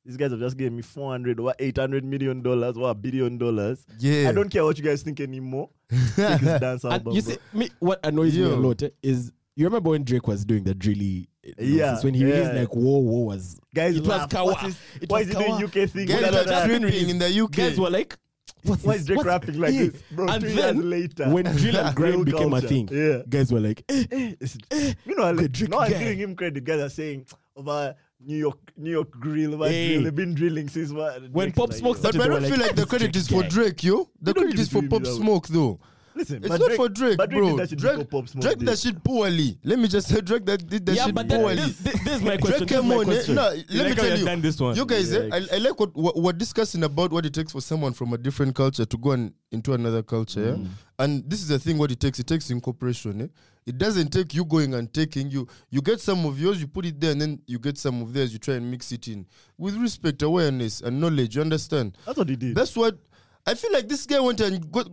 these guys have just given me 400 or 800 million dollars or a billion dollars. Yeah. I don't care what you guys think anymore. Take this dance And album. you see, me, what annoys me a lot eh, is you remember when Drake was doing the drilly Yeah, nonsense, when he released yeah. like whoa whoa was guys, it was laugh. kawa. What's It why was is he doing kawa. UK thing? Guys Blah, are blah, just blah. been in the UK. guys were like what's Why this? is Drake What's- rapping like Yeah. this, bro? And Three then years later, when drill and grind Real became a culture. thing yeah. guys were like eh, eh, eh It's- eh, you know, the like, Drake no one's guy. giving him credit. Guys are saying over New York, New York grill, over Hey. drill. They've been drilling since what? When Drake's Pop like, Smoke yo. But started, I don't feel like, like the credit is for. Drake, yo. The You don't credit give is for it to Pop him, though. Smoke, though. Listen, It's but not Drake, for Drake, but Drake bro. did that shit Drake, before Pop Smoke Drake did. that shit poorly. Let me just say Drake that did that yeah shit but then, poorly. this, this, this is my Drake question this is came on. question No, You let me like how tell you. done this one. You guys, Yeah. I, I like what, what we're discussing about what it takes for someone from a different culture to go and into another culture. Mm. Yeah? And this is the thing what it takes. It takes incorporation. Eh? It doesn't take you going and taking you. You get some of yours, you put it there, and then you get some of theirs, you try and mix it in with respect, awareness, and knowledge. You understand? That's what he did. That's what I feel like. This guy went and got.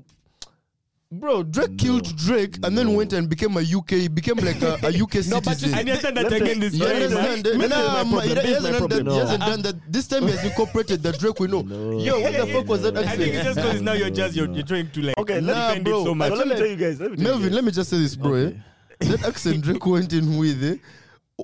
Bro, Drake killed Drake and then went and became a UK, became like a, a UK No, but citizen. you- And you understand that again this You time, yeah, understand? that? Maybe Nah, that's my he, This is my hasn't done that. He No. hasn't done that. This time he has incorporated the Drake we know. No. Yo, what the fuck was that I think it's accent? just because now you're just you're, you're trying to like Okay, let- Nah, defend bro. it so much. Let me tell you guys. Let me tell you Melvin, let me just say this, bro. Okay. Eh? That accent Drake went in with, eh?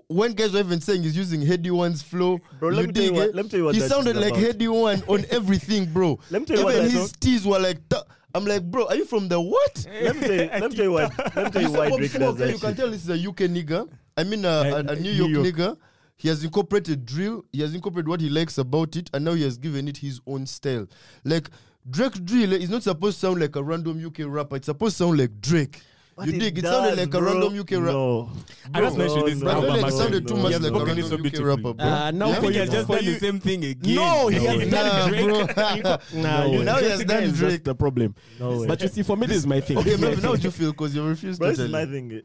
When guys were even saying he's using Headie One's flow, Bro, let you me tell you dig what- it? let me tell you what he sounded like about. Heady One on everything, bro. Let me tell you what even that his song- teas were like. "Ta-" I'm like, bro, are you from the what? Let me tell you. Let me tell you what. Let me tell you why Drake does that You can tell this is a UK nigga. I mean, a, a, Uh, a New New York, York. nigga. He has incorporated drill. He has incorporated what he likes about it, and now he has given it his own style. Like Drake drill is not supposed to sound like a random UK rapper. It's supposed to sound like Drake. But you dig? It sounded like bro. a random UK rapper. No. I just Bro, mentioned this But album. then it actually. sounded too much like a spoken it so random UK rapper, bro. Uh, now Yeah? I he has just for done the same thing again. No, he has Nah, done Drake. Nah, No you way. Now he has done Drake. just the problem. No way. But you see, for me, this is my thing. Okay, This is my how thing. you feel? Because you refused But to this is my thing.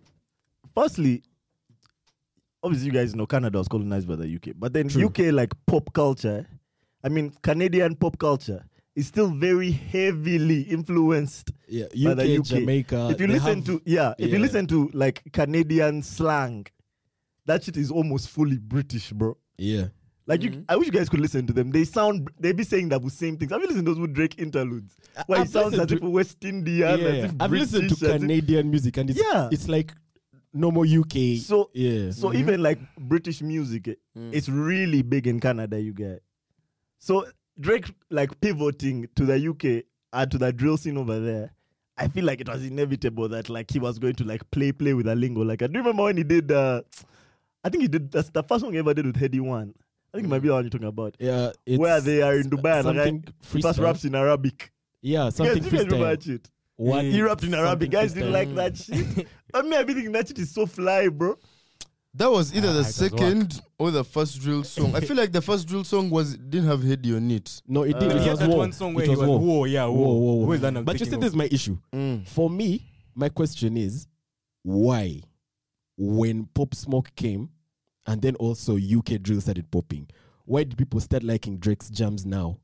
Firstly, obviously, you guys know Canada was colonized by the UK, but then True. UK like pop culture. I mean, Canadian pop culture is still very heavily influenced Yeah, by UK, the UK. Jamaica. if you listen have- to yeah, if you listen to like Canadian slang, that shit is almost fully British, bro. yeah, Like Mm-hmm. you, I wish you guys could listen to them. They sound, they be saying the same things. Have you listened to those with Drake interludes? Where I've it sounds as if to- West Indian, yeah. as if I've British, listened to as if- Canadian music, and it's Yeah. it's like normal UK. So, yeah, so even like British music, Mm. it's really big in Canada. You get so Drake like pivoting to the UK and to the drill scene over there. I feel like it was inevitable that like he was going to like play play with a lingo. Like I do remember when he did. Uh, I think he did that's the first song he ever did with Headie One. I think it might be the one you're talking about. yeah. It's Where they are in Dubai and the guy something he first raps in Arabic. Yeah, You something guys, you guys remember freestyle. that shit? One He rapped in Arabic. Guys didn't like that shit. I mean, I be thinking that shit is so fly, bro. That was either Ah, the it was whack. second or the first drill song. I feel like the first drill song was didn't have Headie on it. No, it did. Uh, it He was had that war. one song It where he was war. whoa, yeah, whoa, Whoa, whoa, whoa. Who is that? But you see, this is my issue. For me, my question is why, when Pop Smoke came, and then also UK drill started popping, why did people start liking Drake's jams now?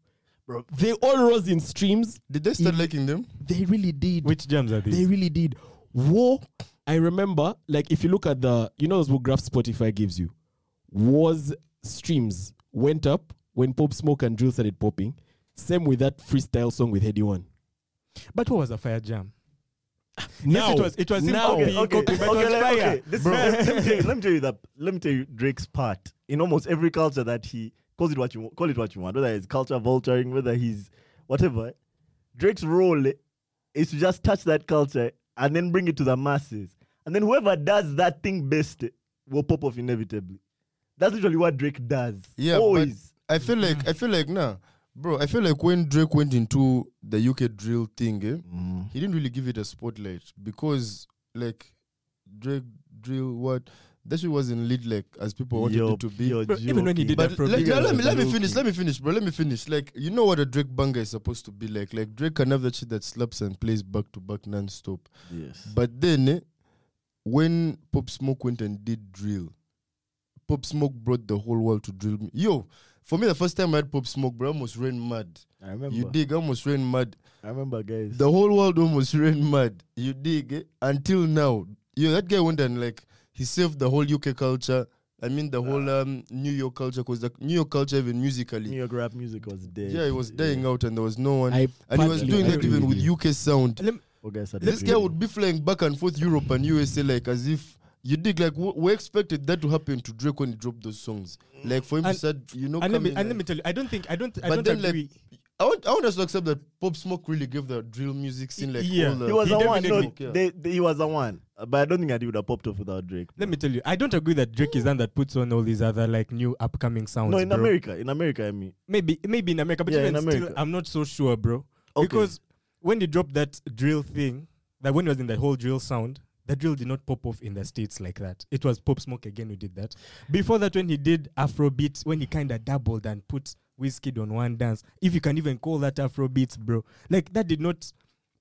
Bro. They all rose in streams. Did they start He- liking them? They really did. Which jams are these? They really did. War, I remember, like if you look at the, you know, those what graph Spotify gives you, War's streams went up when Pop Smoke and Drill started popping. Same with that freestyle song with Headie One. But what was a fire jam? Now, yes, it was. It was now, copying, okay, copying, but okay, it was let, okay. This, let, let me tell you, let me tell you that. Let me tell you Drake's part in almost every culture that he call it what you call it what you want, whether it's culture vulturing, whether he's whatever. Drake's role is to just touch that culture and then bring it to the masses. And then whoever does that thing best will pop off inevitably. That's literally what Drake does. Yeah, always. I feel like I feel like nah, bro. I feel like when Drake went into the UK drill thing, eh, Mm. he didn't really give it a spotlight because like Drake drill what that shit wasn't lit like as people wanted You're- it to be. you're Bro, even when he did But Afrobeat, let, yeah, let me let me low-key. finish. Let me finish, bro. Let me finish. Like you know what a Drake banger is supposed to be like. Like Drake can have that shit that slaps and plays back to back non-stop. Yes. But then eh, when Pop Smoke went and did drill, Pop Smoke brought the whole world to drill. mu- Yo, for me the first time I had Pop Smoke, bro, I almost ran mad. I remember. You dig? I almost ran mad. I remember, guys. The whole world almost ran mad. You dig? eh? Until now, yo, that guy went and like he saved the whole UK culture. I mean the whole um, New York culture, because the New York culture even musically, New York rap music was dead. yeah, it was dying out, and there was no one. I and he was doing that even with. UK sound. Let me- Oh, This guy would be flying back and forth Europe and USA like as if you dig like w- we expected that to happen to Drake when he dropped those songs. Like for him to And- start, you know, and let me coming and let me tell you, I don't think I don't I But don't then, like, agree. I want, I want us to accept that Pop Smoke really gave the drill music scene like Yeah. all the He was He the one. No, Yeah. they, they- he was the one. But I don't think that he would have popped off without Drake. Let me tell you, I don't agree that Drake is the one that puts on all these other like new upcoming sounds. No, in bro. America. In America, I mean. maybe maybe in America, but Yeah, even in still, America. I'm not so sure, bro. Okay. Because when he dropped that drill thing, that when he was in the whole drill sound, the drill did not pop off in the states like that. It was Pop Smoke again who did that. Before that, when he did Afrobeat, when he kind of doubled and put Wizkid on one dance, if you can even call that Afrobeat, bro, like that did not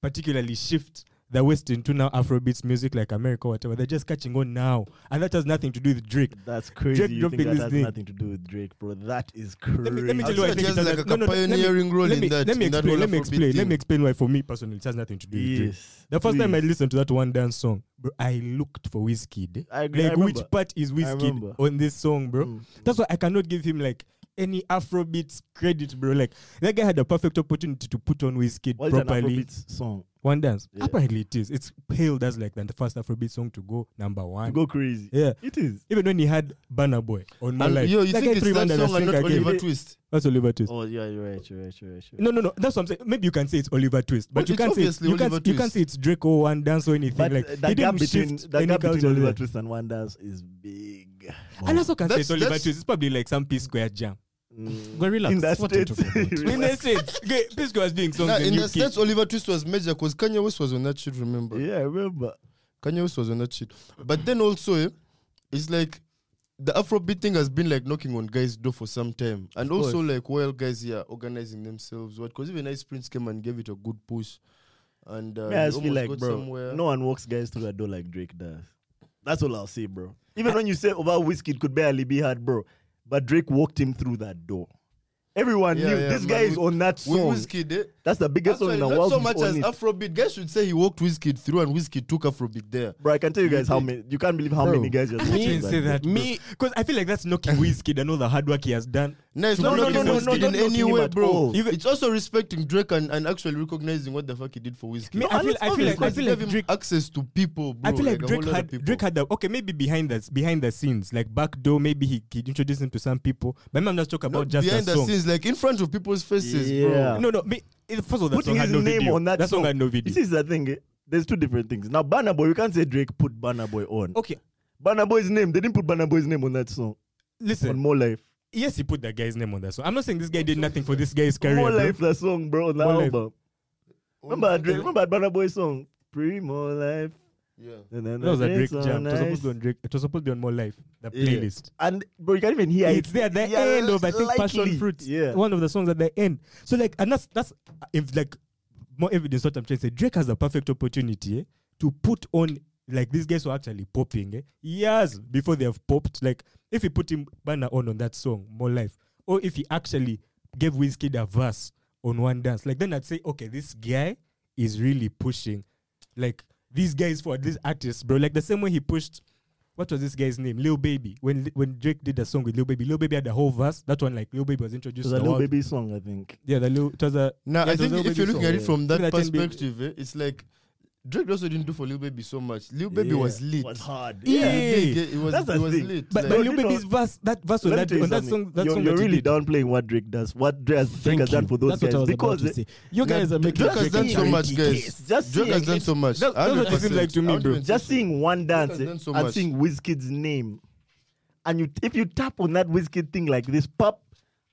particularly shift the West into now Afrobeats music like America, or whatever. They're just catching on now, and that has nothing to do with Drake. That's crazy. Drake you think that has thing. nothing to do with Drake, bro. That is crazy. Let me, let me tell you why I think it it has has like no, a no, no, let me- role let in that- Let me in that explain. Let me explain. Let me explain why for me personally it has nothing to do with Drake. The first time I listened to that one dance song, bro, I looked for Wizkid. I agree. Like I which part is Wizkid on this song, bro? Mm. That's why I cannot give him like any Afrobeats credit, bro. Like that guy had a perfect opportunity to put on Wizkid What is an properly. Afrobeat song? One dance. Yeah. Apparently it is. It's hailed as like the first Afrobeat song to go number To one. go crazy. Yeah. It is. Even when he had Burna Boy on my And life. yo, you that think guy it's threw that man and song and not sink again. Oliver Twist? That's Oliver Twist. Oh, yeah, you're right. You're right. You're right. You're right. No, no, no. That's what I'm saying. Maybe you can say it's Oliver Twist, but Well, you can't say it's, obviously you can't, Oliver you can't say it's Drake or one dance or anything. But like uh, he the gap didn't between shift the any gap between Oliver. Twist and One Dance is big. And also can say it's Oliver Twist. It's probably like some P Square jam. Mm. Go relax. In the What you states, talking about? in the states, okay, P Square was doing songs Nah, in, in the UK. States, Oliver Twist was major because Kanye West was on that shit, remember? yeah, I remember. Kanye West was on that shit. But then also, eh, it's like the Afrobeat thing has been like knocking on guys' door for some time. And Of also, course. like, while guys here organizing themselves, what? Because even Ice Prince came and gave it a good push. And uh, Me, I he just feel like, bro, somewhere. no one walks guys through a door like Drake does. That's all I'll say, bro. Even when you say about Wizkid it could barely be hard, bro, but Drake walked him through that door. Everyone Yeah, knew yeah, this man, guy is on that With song. Wizkid, eh? That's the biggest song in the not world. so much as it. Afrobeat. Guys should say he walked Wizkid through and Wizkid took Afrobeat there. Bro, I can tell you guys how many. You can't believe how Bro, many guys just I walked shouldn't say that. that. Me- Because I feel like that's knocking Wizkid and all the hard work he has done. No, it's No, not no, no, no, no, in any way, bro. it's also respecting Drake and, and actually recognizing what the fuck he did for Wizkid. Me, I feel, I feel like, I feel like Drake. access to people, bro. I feel like a Drake whole had people. Drake had the okay maybe behind the behind the scenes like back door maybe he, he introduced him to some people but I'm just talking about Not just behind the song. scenes, like in front of people's faces, Yeah. bro. No, no. Me, first of all, that Putting song had his no name video. on that song song. had no video. This is the thing. eh? There's two different things. Now, Burna Boy, you can't say Drake put Burna Boy on. Okay, Burna Boy's name, they didn't put Burna Boy's name on that song. Listen. On. More Life. Yes, he put that guy's name on that song. I'm not saying this guy did nothing for this guy's career. More bro. Life, the song, bro, on the More Life. album. Remember, Drake, remember Burna Boy's song? Primo Life. Yeah. That was a Drake jam. It was supposed to be on Drake. It was supposed to be on More Life, the Yeah. playlist. And, bro, you can't even hear it. it's it. there at the Yeah, end of I think Passion. Fruit. Yeah. One of the songs at the end. So like, and that's that's if like more evidence what I'm trying to say. Drake has a perfect opportunity eh, to put on like these guys were actually popping eh, years before they have popped. Like if he put him Burna on on that song, More Life, or if he actually gave Wizkid a verse on one dance, like then I'd say, okay, this guy is really pushing, like these guys for these artists, bro. Like the same way he pushed. What was this guy's name? Lil Baby. When when Drake did a song with Lil Baby, Lil Baby had the whole verse. That one, like Lil Baby was introduced. It introduced was to a the little baby song, I think. Yeah, the Lil, it was a. Now, yeah, I think if you're Baby looking at song, it from that Even at 10 big- perspective, eh, it's like Drake also didn't do for Lil Baby so much. Lil Baby was lit. Was hard. Yeah. He did get- it was, That's the it was thing. lit. But, like- but Lil you know- Baby's verse, that verse on that, on that song, that you're song you're that he really did. downplaying what Drake does. What Drake has, Thank has done for those That's what I guys was about because to say. You Nah, guys are making Drake has done so much, guys. just Drake has done so much. That- that's what it seems like to me, bro. just seeing one dance has done so and seeing Wizkid's name, and you if you tap on that Wizkid thing like this, pop,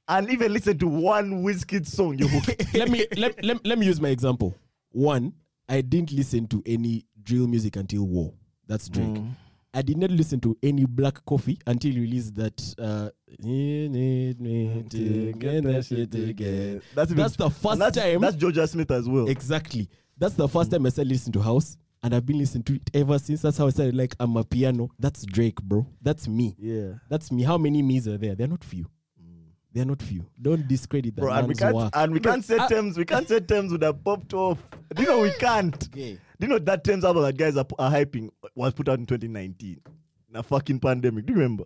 and even listen to one Wizkid song, you hooked. let me let, let, let me use my example. One, I didn't listen to any drill music until War. That's Drake. Mm. I did not listen to any Black Coffee until he released that. Uh, you need me to get that shit together. That's, That's the first that's, time. That's Jorja Smith as well. exactly. That's the first time I started listening to house, and I've been listening to it ever since. That's how I started. Like Amapiano. That's Drake, bro. That's me. yeah. That's me. How many me's are there? They're not few. They're not few. Don't discredit that Bro, and we can't work. and we can't say Tems. We can't say Tems would have popped off. Do you know we can't? Okay. Do you know that Tems album that guys are, are hyping was put out in 2019? In a fucking pandemic. Do you remember?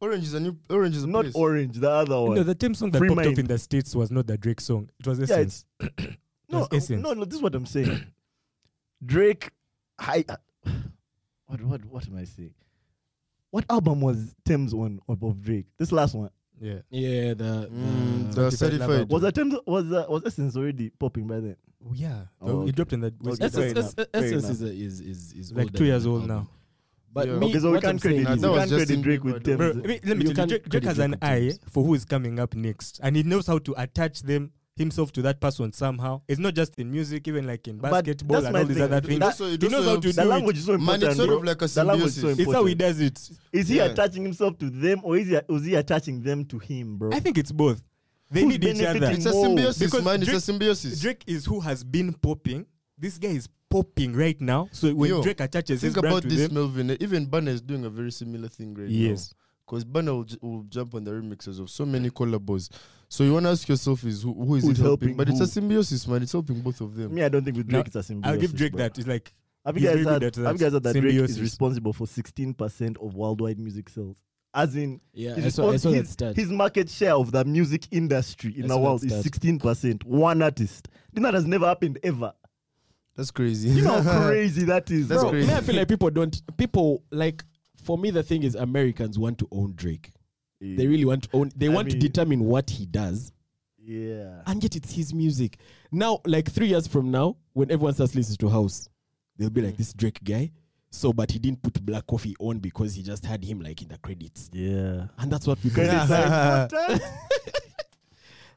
Orange is a new. Orange is a Not place. Orange, the other one. No, the Tim song that Free popped Mind. up in the States was not the Drake song. It was yeah, Essence. it's no, was uh, Essence. no, no. This is what I'm saying. Drake, hi. Uh, what, what, what am I saying? What album was Tems on of Drake? This last one yeah. Yeah, the, Mm, the the Certified Lover certified. Was that Tems was that was Essence already popping by then? Oh, yeah. Oh, It dropped in the. Okay, Essence, Essence, Essence is, a, is is is Like older two years old now. But Yeah. me, Okay, so we can't I'm saying credit Nah, we can't credit Justin Drake with though. Tems. Bro, I mean, let me You tell you, Drake, Drake has an eye for who is coming up next, and he knows how to attach them himself to that person somehow. It's not just in music, even like in basketball and all these thing. other things. It also- it he knows how to helps- The language it. is so Man, important. it's sort bro. of like a The language is so symbiosis. It's how he does it. Is he Yeah. attaching himself to them or is he is he attaching them to him, bro? I think it's both. They Who's need each other. benefiting It's a more? symbiosis, Because man. It's a symbiosis. Drake is who has been popping. This guy is popping right now. So when Yo, Drake attaches his Think brand about to this, them, Melvin. Even Burna is doing a very similar thing right now. yes, Because Burna will, j- will jump on the remixes of so many collabos. So you want to ask yourself is who, who is Who's it helping? helping But it's a symbiosis, man. It's helping both of them. Me, I don't think with Now, Drake it's a symbiosis. I'll give Drake that. It's like Have you guys very heard, good at have you that. guys heard that Drake is responsible for 16% of worldwide music sales? As in, Yeah, he's I saw, I respons- saw that his, his market share of the music industry in the world is 16%. One artist. You that has never happened ever. That's crazy. You know how crazy that is. That's bro. crazy. Me, I feel like people don't. People like. For me, the thing is, Americans want to own Drake. They really want to own. They I want mean- to determine what he does, Yeah. and yet it's his music. Now, like three years from now, when everyone starts listening to House, they'll be like, "This Drake guy." So, but he didn't put Black Coffee on because he just had him like in the credits, Yeah. and that's what people.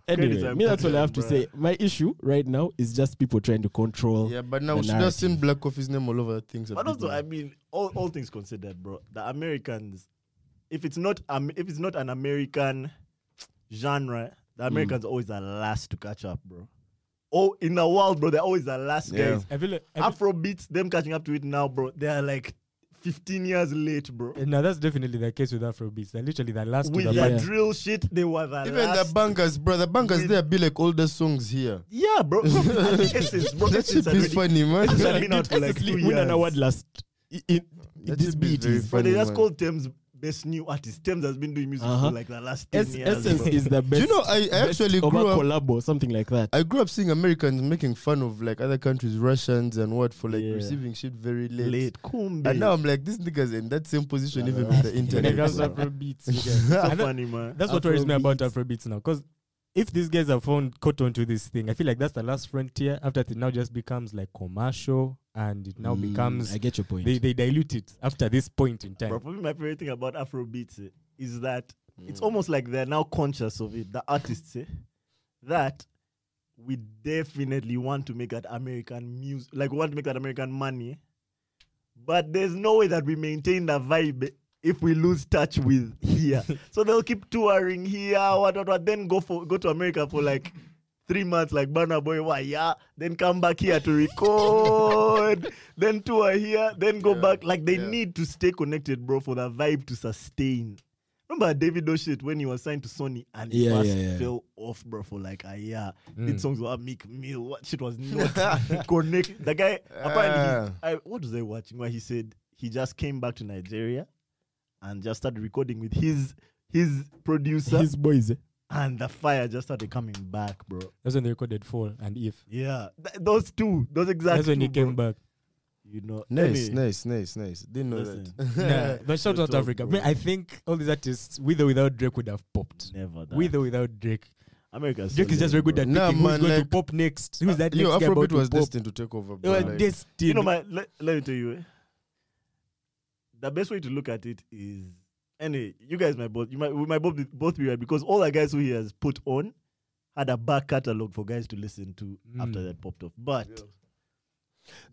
Credits are important. anyway, me, that's all I have to say. My issue right now is just people trying to control. Yeah, but now The we should have seen. Black Coffee's name all over things. a But bit also. I mean, all, all things considered, bro, the Americans, if it's not um, if it's not an American genre, the Americans are always the last to catch up, bro. Oh, in the world, bro, they're always the last Yeah. guys. I feel like I feel- Afrobeats, them catching up to it now, bro. They are like 15 years late, bro. Eh, now that's definitely the case with Afrobeats. They're literally the last to With the Yeah. drill shit, they were the Even last. the bangers, bro. The bangers With- there be like older songs here. yeah, bro. bro I think Essence, bro. That shit is funny, man. Essence had been out for like two Essentially, win an award last. In, in, That this beat very is But they funny, just called Tems best new artist. Tems has been doing music Uh-huh. for like the last 10 Es- years. Essence bro. is the best. Do you know, I- I actually grew up- collab or something like that. I grew up seeing Americans making fun of like other countries, Russians and what for like Yeah. receiving shit very late. late. Kumbe. And now I'm like, these niggas in that same position Yeah, even the with the thing. when it internet. comes to bro. Afrobeats. so funny, man. That's what worries me about Afrobeats. Afrobeats now. Because if these guys have found caught onto this thing, I feel like that's the last frontier. After it now just becomes like commercial and it now Mm, becomes I get your point. they, they dilute it after this point in time. Bro, for my favorite thing about Afrobeats eh, is that it's Mm. almost like they're now conscious of it, the artists, eh, that we definitely want to make that American music, like we want to make that American money, but there's no way that we maintain the vibe eh, if we lose touch with here. so they'll keep touring here, what, what, what, then go for go to America for like three months, like Burna Boy, why, yeah, then come back here to record, then tour here, then go Yeah, back. Like they yeah. need to stay connected, bro, for the vibe to sustain. Remember Davido shit when he was signed to Sony and he Yeah, first yeah, fell off, bro, for like a year. Mm. Did songs with Meek Mill. What shit was not connect. The guy apparently, he, I, what was I watching? Where he said he just came back to Nigeria and just started recording with his his producer, His boys. eh? and the fire just started coming back, bro. That's when they recorded Fall and If. Yeah, Th- those two, those exact. That's when he two, bro. came back. You know, Nice, Any- nice, nice, nice. Didn't know Listen. that. nah, but shout Good out talk, Africa. bro. Man, I think all these artists, with or without Drake, would have popped. Never. That. With or without Drake, America. Drake is just very good at Nah, picking who's man, going to like- pop next. Who's that Yo, next guy Afrobeat about to was pop? destined to take over. They Bro. were like- destined. You know, my let, let me tell you. eh, The best way to look at it is, anyway, you guys might both, you might, we might both be, both be right because all the guys who he has put on had a back catalog for guys to listen to after Mm. that popped off. But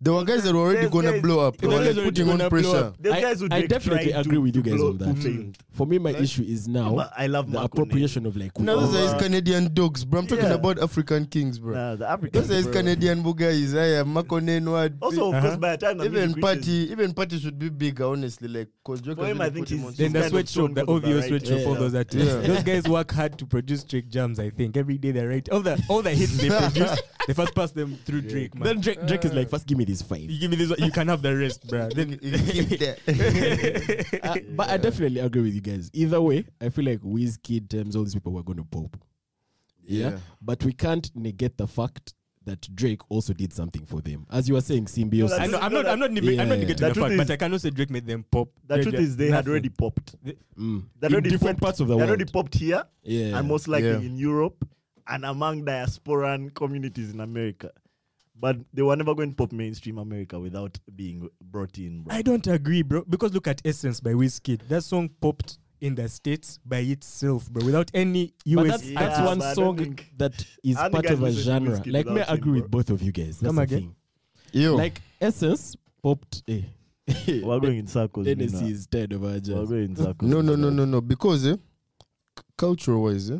there were guys that were already There's gonna guys- blow up. They There's were guys like already putting on pressure. up. I- guys who I Drake definitely tried agree with you guys blow, on that. to. For me, my issue is now But I love the Marco appropriation of like. No, those are his Canadian dogs, bro. I'm talking yeah. about African kings, bro. Nah, the Africans. Those are his bro. Canadian bugais. I am Makonnen word. Also, of Uh-huh. course, by the time the even party, even party should be bigger, honestly. Like, cause Drake For has him, really I think put him he's- on Then the kind of sweatshop, the for obvious variety. sweatshop, all Yeah. those artists. Yeah. Those guys work hard to produce Drake jams. I think every day they write all the all the hits they produce. They first pass them through Drake, man. Then Drake, Drake is like, first give me this five. you give me this, one, you can have the rest, bro. Then You keep that. Uh, but I definitely agree with you guys. Either way, I feel like Wizkid, Tems, all these people were going to pop. Yeah? Yeah. But we can't negate the fact that Drake also did something for them. As you were saying, symbiosis. I know, I'm not, I'm not, nipping, I'm not Yeah. negating The the truth fact, is- but I cannot say Drake made them pop. The Drake truth is, they had already popped. Mm. They had In already different popped- parts of the world. They had already popped here, yeah. and most likely Yeah. in Europe and among diasporan communities in America. But they were never going to pop mainstream America without being brought in. Bro. I don't agree, bro. Because look at Essence by Wizkid. That song popped in the states by itself, bro, without any but US. that's, Yeah, that's one I song that is part of a genre. Wizkid Like, may I without him, agree with both of you guys. That's Come again? thing. Yo, Like, Essence popped. Eh. We're going in circles. Tennessee Mina. is dead of our We're going in circles. no, no, no, no, no. Because eh, culture wise, eh,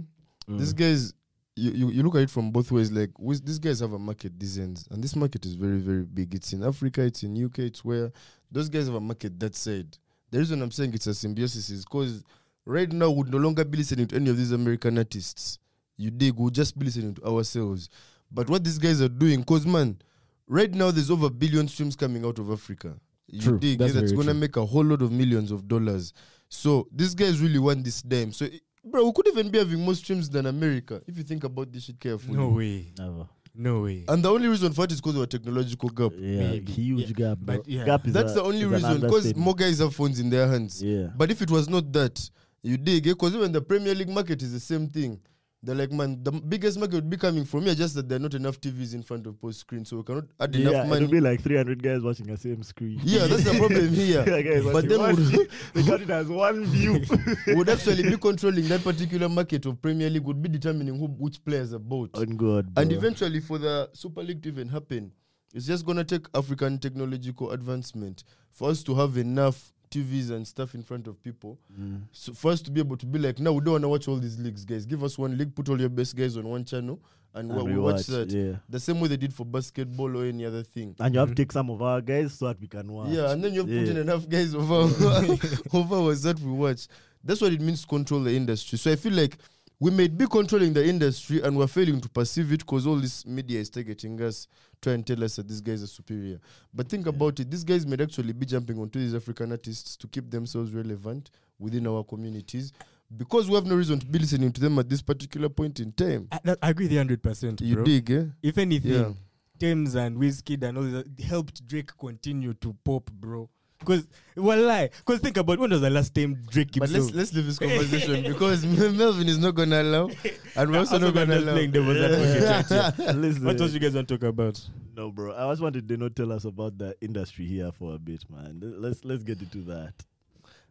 Mm. these guys, you, you, you look at it from both ways. Like, with, these guys have a market these ends, and this market is very, very big. It's in Africa, it's in UK, it's where those guys have a market that side. The reason I'm saying it's a symbiosis is because right now we would no longer be listening to any of these American artists. You dig, we'll just be listening to ourselves. But what these guys are doing, because man, right now there's over a billion streams coming out of Africa. You True, dig, that's yeah, that's gonna true. make a whole lot of millions of dollars. So these guys really want this dime. So, bro, we could even be having more streams than America if you think about this shit carefully. No way. Never. No way. And the only reason for it is because of a technological gap. Yeah, Maybe. huge Yeah. gap. Bro. But yeah. Gap is That's a- the only is reason because more guys have phones in their hands. Yeah. But if it was not that, you dig, eh? because even the Premier League market is the same thing. They're like, man, the biggest market would be coming from here, just that there are not enough TVs in front of post screen, so we cannot add Yeah, enough it'll be like 300 guys watching the same screen. Yeah, that's the problem here. Yeah, but then one- would, they got it as one view. would actually be controlling that particular market of Premier League, would be determining who which players are bought. God. And eventually, for the Super League to even happen, it's just gonna take African technological advancement for us to have enough TVs and stuff in front of people. Mm. So for us to be able to be like, no, we don't wanna watch all these leagues, guys. Give us one league, put all your best guys on one channel, and, And we we watch watch, that. Yeah. The same way they did for basketball or any other thing. And you have to Mhm. take some of our guys so that we can watch. Yeah, and then you have put in enough guys over over ours that we watch. That's what it means to control the industry. So I feel like we may be controlling the industry and we're failing to perceive it because all this media is targeting us, try and tell us that these guys are superior. But think about it, these guys may actually be jumping onto these African artists to keep themselves relevant within our communities because we have no reason to be listening to them at this particular point in time. I, I agree with you 100%. You dig, eh? If anything, Yeah. Tems and Wizkid and all that helped Drake continue to pop, bro. Because, well, lie. Because think about when was the last time Drake But let's let's leave this conversation because Melvin is not gonna allow, and we're also Also, not gonna allow. playing devil's advocate right here. Listen, What else you guys want to talk about? no, bro. I just wanted they not tell us about the industry here for a bit, man. Let's let's get into that.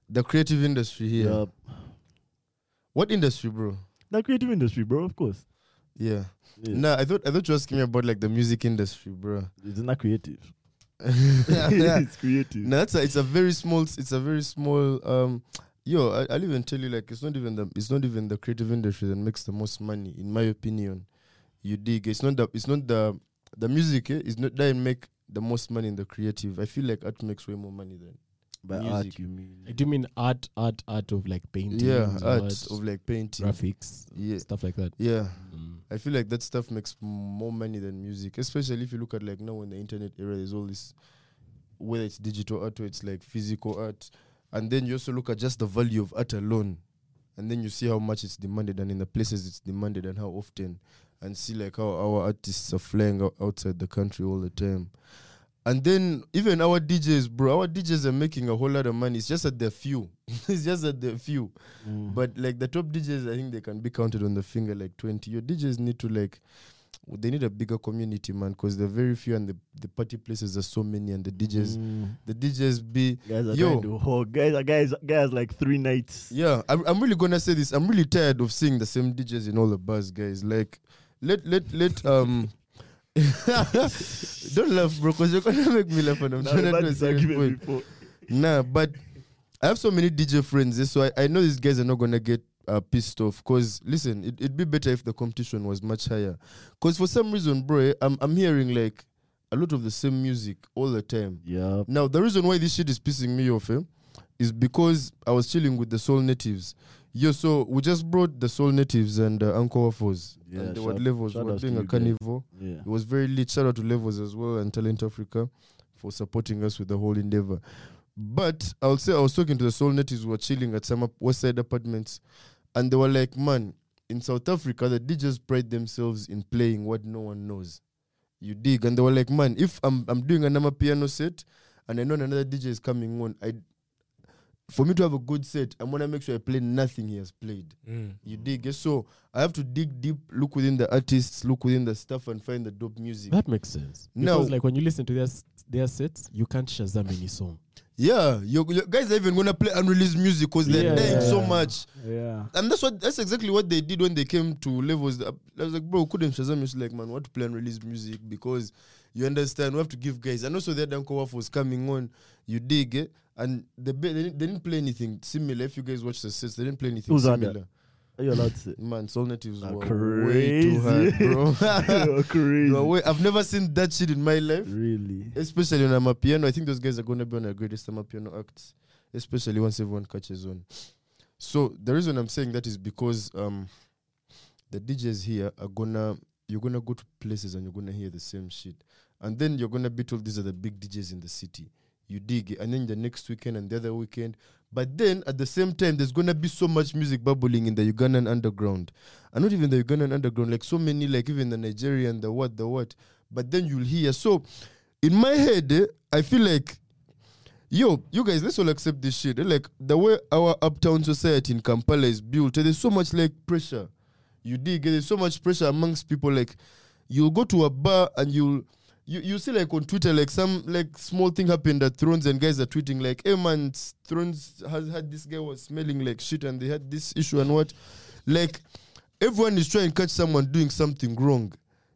The creative industry here. Yup. What industry, bro? The creative industry, bro. Of course. Yeah. Yeah. Nah, I thought I thought you were asking me about like the music industry, bro. It's not creative. it's creative. No, that's a, it's a very small. It's a very small. Um, yo, I, I'll even tell you like it's not even the it's not even the creative industry that makes the most money, in my opinion. You dig? It's not the it's not the the music. Eh, is not doesn't make the most money in the creative. I feel like art makes way more money than By music. art, you mean? Do you mean art, art, art of like painting? yeah, art of like painting. graphics, Yeah. stuff like that? Yeah. Mm. I feel like that stuff makes more money than music, especially if you look at like now in the internet era, there's all this, whether it's digital art or it's like physical art, and then you also look at just the value of art alone, and then you see how much it's demanded and in the places it's demanded and how often, and see like how our artists are flying out outside the country all the time. And then even our DJs, bro, our DJs are making a whole lot of money. It's just that they're few. it's just that they're few. Mm. But like the top DJs, I think they can be counted on the finger like 20. Your DJs need to like, they need a bigger community, man, because they're very few and the, the party places are so many and the DJs, Mm. the DJs be, Guys are Yo. to hog. Guys, are guys, guys like three nights. yeah, I'm, I'm really gonna say this. I'm really tired of seeing the same DJs in all the bars, guys. Like, let, let, let, um, don't laugh, bro, because you're gonna make me laugh and I'm trying to serious point. Nah, but I have so many DJ friends, eh, so I, I know these guys are not gonna get uh, pissed off. Cause listen, it, it'd be better if the competition was much higher. Cause for some reason, bro, eh, I'm I'm hearing like a lot of the same music all the time. Yeah. Now the reason why this shit is pissing me off, eh, is because I was chilling with the Soul Natives. Yo, so we just brought the Soul Natives and uh, Uncle Waffles. Yeah, and they were levels. We were doing a carnival. Yeah. It was very lit. Shout out to Levels as well and Talent Africa for supporting us with the whole endeavor. But I'll say I was talking to the Soul Natives who were chilling at some up- West Side apartments, and they were like, "Man, in South Africa, the DJs pride themselves in playing what no one knows." You dig? And they were like, "Man, if I'm I'm doing another piano set, and I know another DJ is coming on, I." For me to have a good set, I'm gonna make sure I play nothing he has played. Mm. You dig? eh? So I have to dig deep, look within the artists, look within the stuff, and find the dope music. That makes sense. No. Because like when you listen to their s- their sets, you can't Shazam any song. Yeah, you, you guys are even gonna play unreleased music because they're Yeah. dying so much, Yeah. and that's what that's exactly what they did when they came to levels. I was like, bro, couldn't Shazam? It's like, man, what to play unreleased music because you understand we have to give guys, and also that Uncle Waff was coming on. You dig it, and the ba- they, didn't, they didn't play anything similar. If you guys watch the sets, they didn't play anything Who's on similar. Are you allowed to say? Man, Soul Natives Ah, were way too hard, crazy. bro. You're crazy. They were way- I've never seen that shit in my life. Really? especially when Amapiano. I think those guys are going to be on the greatest summer piano acts, especially once everyone catches on. So the reason I'm saying that is because um, the DJs here are gonna you're gonna go to places and you're gonna hear the same shit, and then you're gonna be told these are the big DJs in the city. You dig it, and then the next weekend and the other weekend. But then at the same time, there's gonna be so much music bubbling in the Ugandan underground, and not even the Ugandan underground, like so many, like even the Nigerian, the what, the what. But then you'll hear so in my head, eh, I feel like, yo, you guys, let's all accept this shit. eh, Like the way our uptown society in Kampala is built, eh, there's so much like pressure. You dig? There's so much pressure amongst people. Like, you'll go to a bar and you'll. You, you see like on Twitter like some like small thing happened at Thrones and guys are tweeting like hey man Thrones has had this guy was smelling like shit and they had this issue and what. Like everyone is trying to catch someone doing something wrong.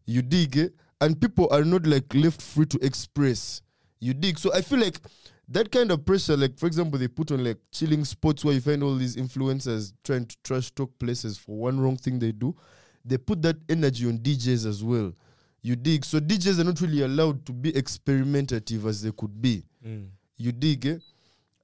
You dig eh? and people are not like left free to express. You dig? So i feel like that kind of pressure like for example they put on like chilling spots where you find all these influencers trying to trash talk places for one wrong thing they do. They put that energy on djs as well you dig so djs are not really allowed to be experimentative as they could be Mm. you dig eh?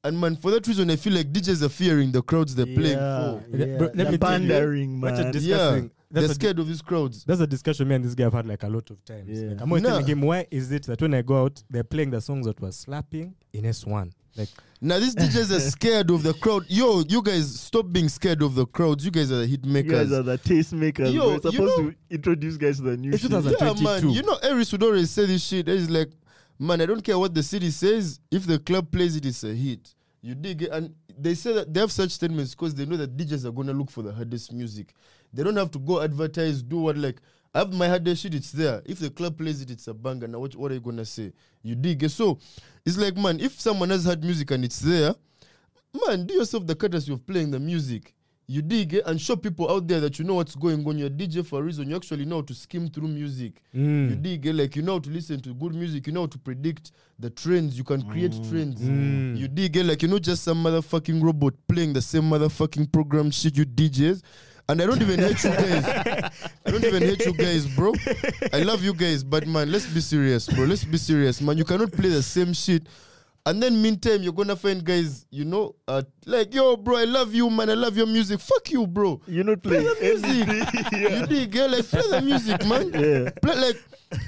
and man for that reason i feel like djs are fearing the crowds they're playing for Yeah, Yeah. bro, let They're me tell you, pandering, what you're man. yeah that's they're a- scared of these crowds That's a discussion me and this guy have had like a lot of times. Yeah. Like, I'm always Nah. telling him, why is it that when I go out, they're playing the songs that were slapping in S1? Like, Now these DJs are scared of the crowd. Yo, you guys stop being scared of the crowds. You guys are the hit makers. You guys are the taste makers. Yo, We're you supposed know- to introduce guys to the new It's shit. yeah, man. You know, Eris would always say this shit. He's like, man, I don't care what the city says. If the club plays it, it's a hit. You dig it? And they say that they have such statements because they know that DJs are gonna look for the hardest music. They don't have to go advertise, do what like I have my hardest shit, it's there. If the club plays it, it's a banger. Now what, what are you gonna say? You dig it? So it's like, man, if someone has had music and it's there, man, do yourself the courtesy of playing the music. You dig it and show people out there that you know what's going on. You're DJ for a reason. You actually know how to skim through music. mm. You dig it? Like you know how to listen to good music. You know how to predict the trends. You can create trends. Mm. You dig it? Like you're not just some motherfucking robot playing the same motherfucking program shit you DJs. And I don't even hate you guys. I don't even hate you guys, bro. I love you guys, but man, let's be serious, bro. Let's be serious, man. You cannot play the same shit. And then meantime, you're gonna find guys, you know, uh, like, yo, bro, I love you, man. I love your music. Fuck you, bro. You're not playing music. anything. You dig, girl? Like, play the music, man. Yeah. Play,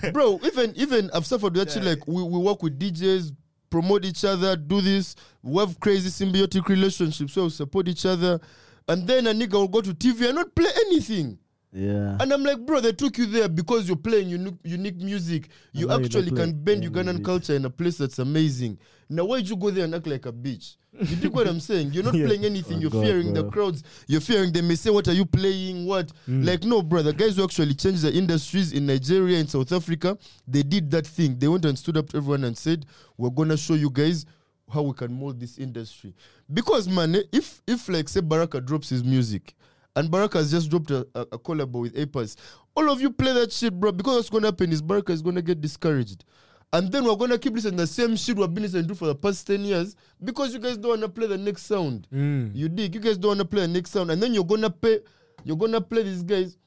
like, bro, even even I've suffered with that shit. Like, we, we work with DJs, promote each other, do this. We have crazy symbiotic relationships So we support each other. And then a nigga will go to TV and not play anything. Yeah. And I'm like, bro, they took you there because you're playing unique, unique music. You actually can bend Ugandan music. culture in a place that's amazing. Now, why'd you go there and act like a bitch? You dig what I'm saying? You're not Yeah. playing anything. Oh, you're God, fearing the crowds. You're fearing they may say, What are you playing? What? Mm. Like, no, brother. Guys who actually changed the industries in Nigeria, in South Africa, they did that thing. They went and stood up to everyone and said, We're going to show you guys how we can mold this industry. Because, man, if, if like, say, Baraka drops his music, and Baraka has just dropped a, a, a collab with Apers. All of you play that shit, bro, because what's gonna happen is Baraka is gonna get discouraged. And then we're gonna keep listening to the same shit we've been listening to for the past 10 years because you guys don't wanna play the next sound. Mm. You dig, you guys don't wanna play the next sound, and then you're gonna pay you're gonna play these guys.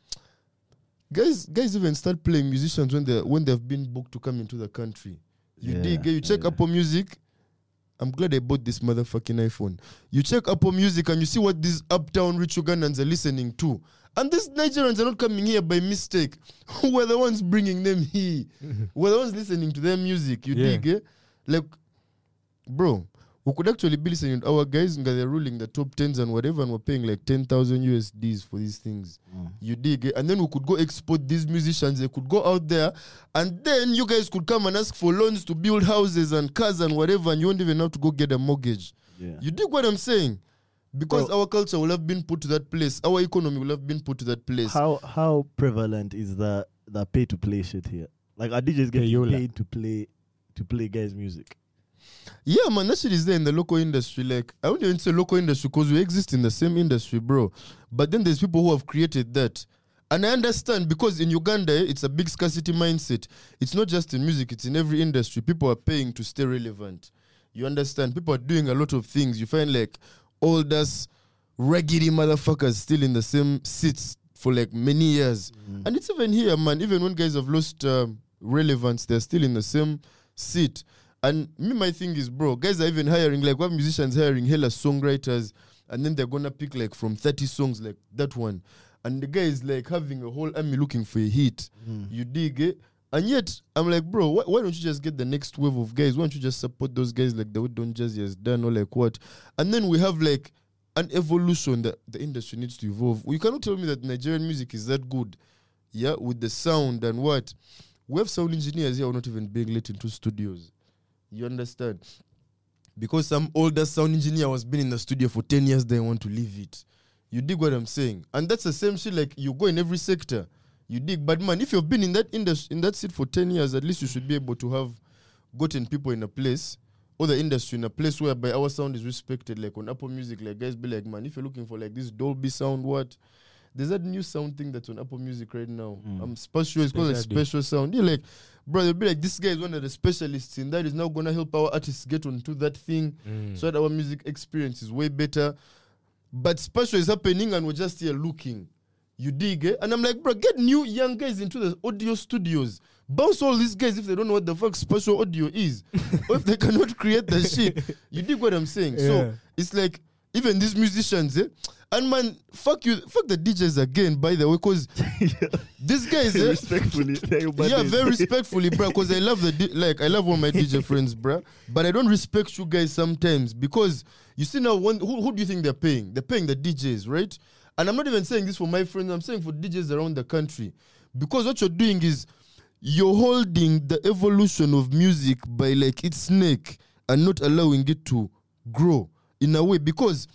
Guys, guys even start playing musicians when they when they've been booked to come into the country. You Yeah, dig, you check yeah. Apple Music. I'm glad I bought this motherfucking iPhone. You check Apple Music and you see what these uptown rich Ugandans are listening to. And these Nigerians are not coming here by mistake. We're the ones bringing them here. We're the ones listening to their music. You Yeah. dig, eh? Like, bro, we could actually be listening to our guys and they're ruling the top tens and whatever, and we're paying like 10,000 USDs for these things. Mm. You dig? And then we could go export these musicians. They could go out there, and then you guys could come and ask for loans to build houses and cars and whatever, and you won't even have to go get a mortgage. Yeah. You dig what I'm saying? Because Bro. our culture will have been put to that place, our economy will have been put to that place. How how prevalent is the the pay to play shit here? Like are DJs getting Payola. paid to play to play guys' music? Yeah, man, that shit is there in the local industry. Like, I wouldn't even say local industry because we exist in the same industry, bro. But then there's people who have created that. And I understand because in Uganda, eh, it's a big scarcity mindset. It's not just in music, it's in every industry. People are paying to stay relevant. You understand? People are doing a lot of things. You find like old ass, raggedy motherfuckers still in the same seats for like many years. And it's even here, man. Even when guys have lost um, relevance, they're still in the same seat. And me, my thing is, bro, guys are even hiring, like, what musicians hiring hella songwriters, and then they're gonna pick like from 30 songs, like that one. And the guy is like having a whole army looking for a hit. Mm. You dig it? And yet, I'm like, bro, why, why don't you just get the next wave of guys? Why don't you just support those guys like the way Don Jazzy has done or like what? And then we have like an evolution that the industry needs to evolve. You cannot tell me that Nigerian music is that good, yeah, with the sound and what. We have sound engineers here who are not even being let into studios. You understand? Because some older sound engineer was been in the studio for 10 years, they want to leave it. You dig what I'm saying? And that's the same shit like you go in every sector. You dig. But man, if you've been in that industry in that seat for 10 years, at least you should be able to have gotten people in a place or the industry in a place whereby our sound is respected. Like on Apple Music, like guys be like, man, if you're looking for like this Dolby sound, what? There's that new sound thing that's on Apple Music right now. I'm spatial. It's called a Spatial sound. You're like, bro, they'll be like, this guy is one of the specialists in that. Is now gonna help our artists get onto that thing, Mm. so that our music experience is way better. But spatial is happening, and we're just here looking. You dig, eh? And I'm like, bro, get new young guys into the audio studios. Bounce all these guys if they don't know what the fuck special audio is, or if they cannot create the shit. You dig what I'm saying? So it's like even these musicians, eh? And man, fuck you, fuck the DJs again. By the way, because these guys, eh? Respectfully. yeah, very respectfully, bro. Because I love the di- like I love all my DJ friends, bro. But I don't respect you guys sometimes because you see now, when, who, who do you think they're paying? They're paying the DJs, right? And I'm not even saying this for my friends. I'm saying for DJs around the country because what you're doing is you're holding the evolution of music by like its neck and not allowing it to grow in a way because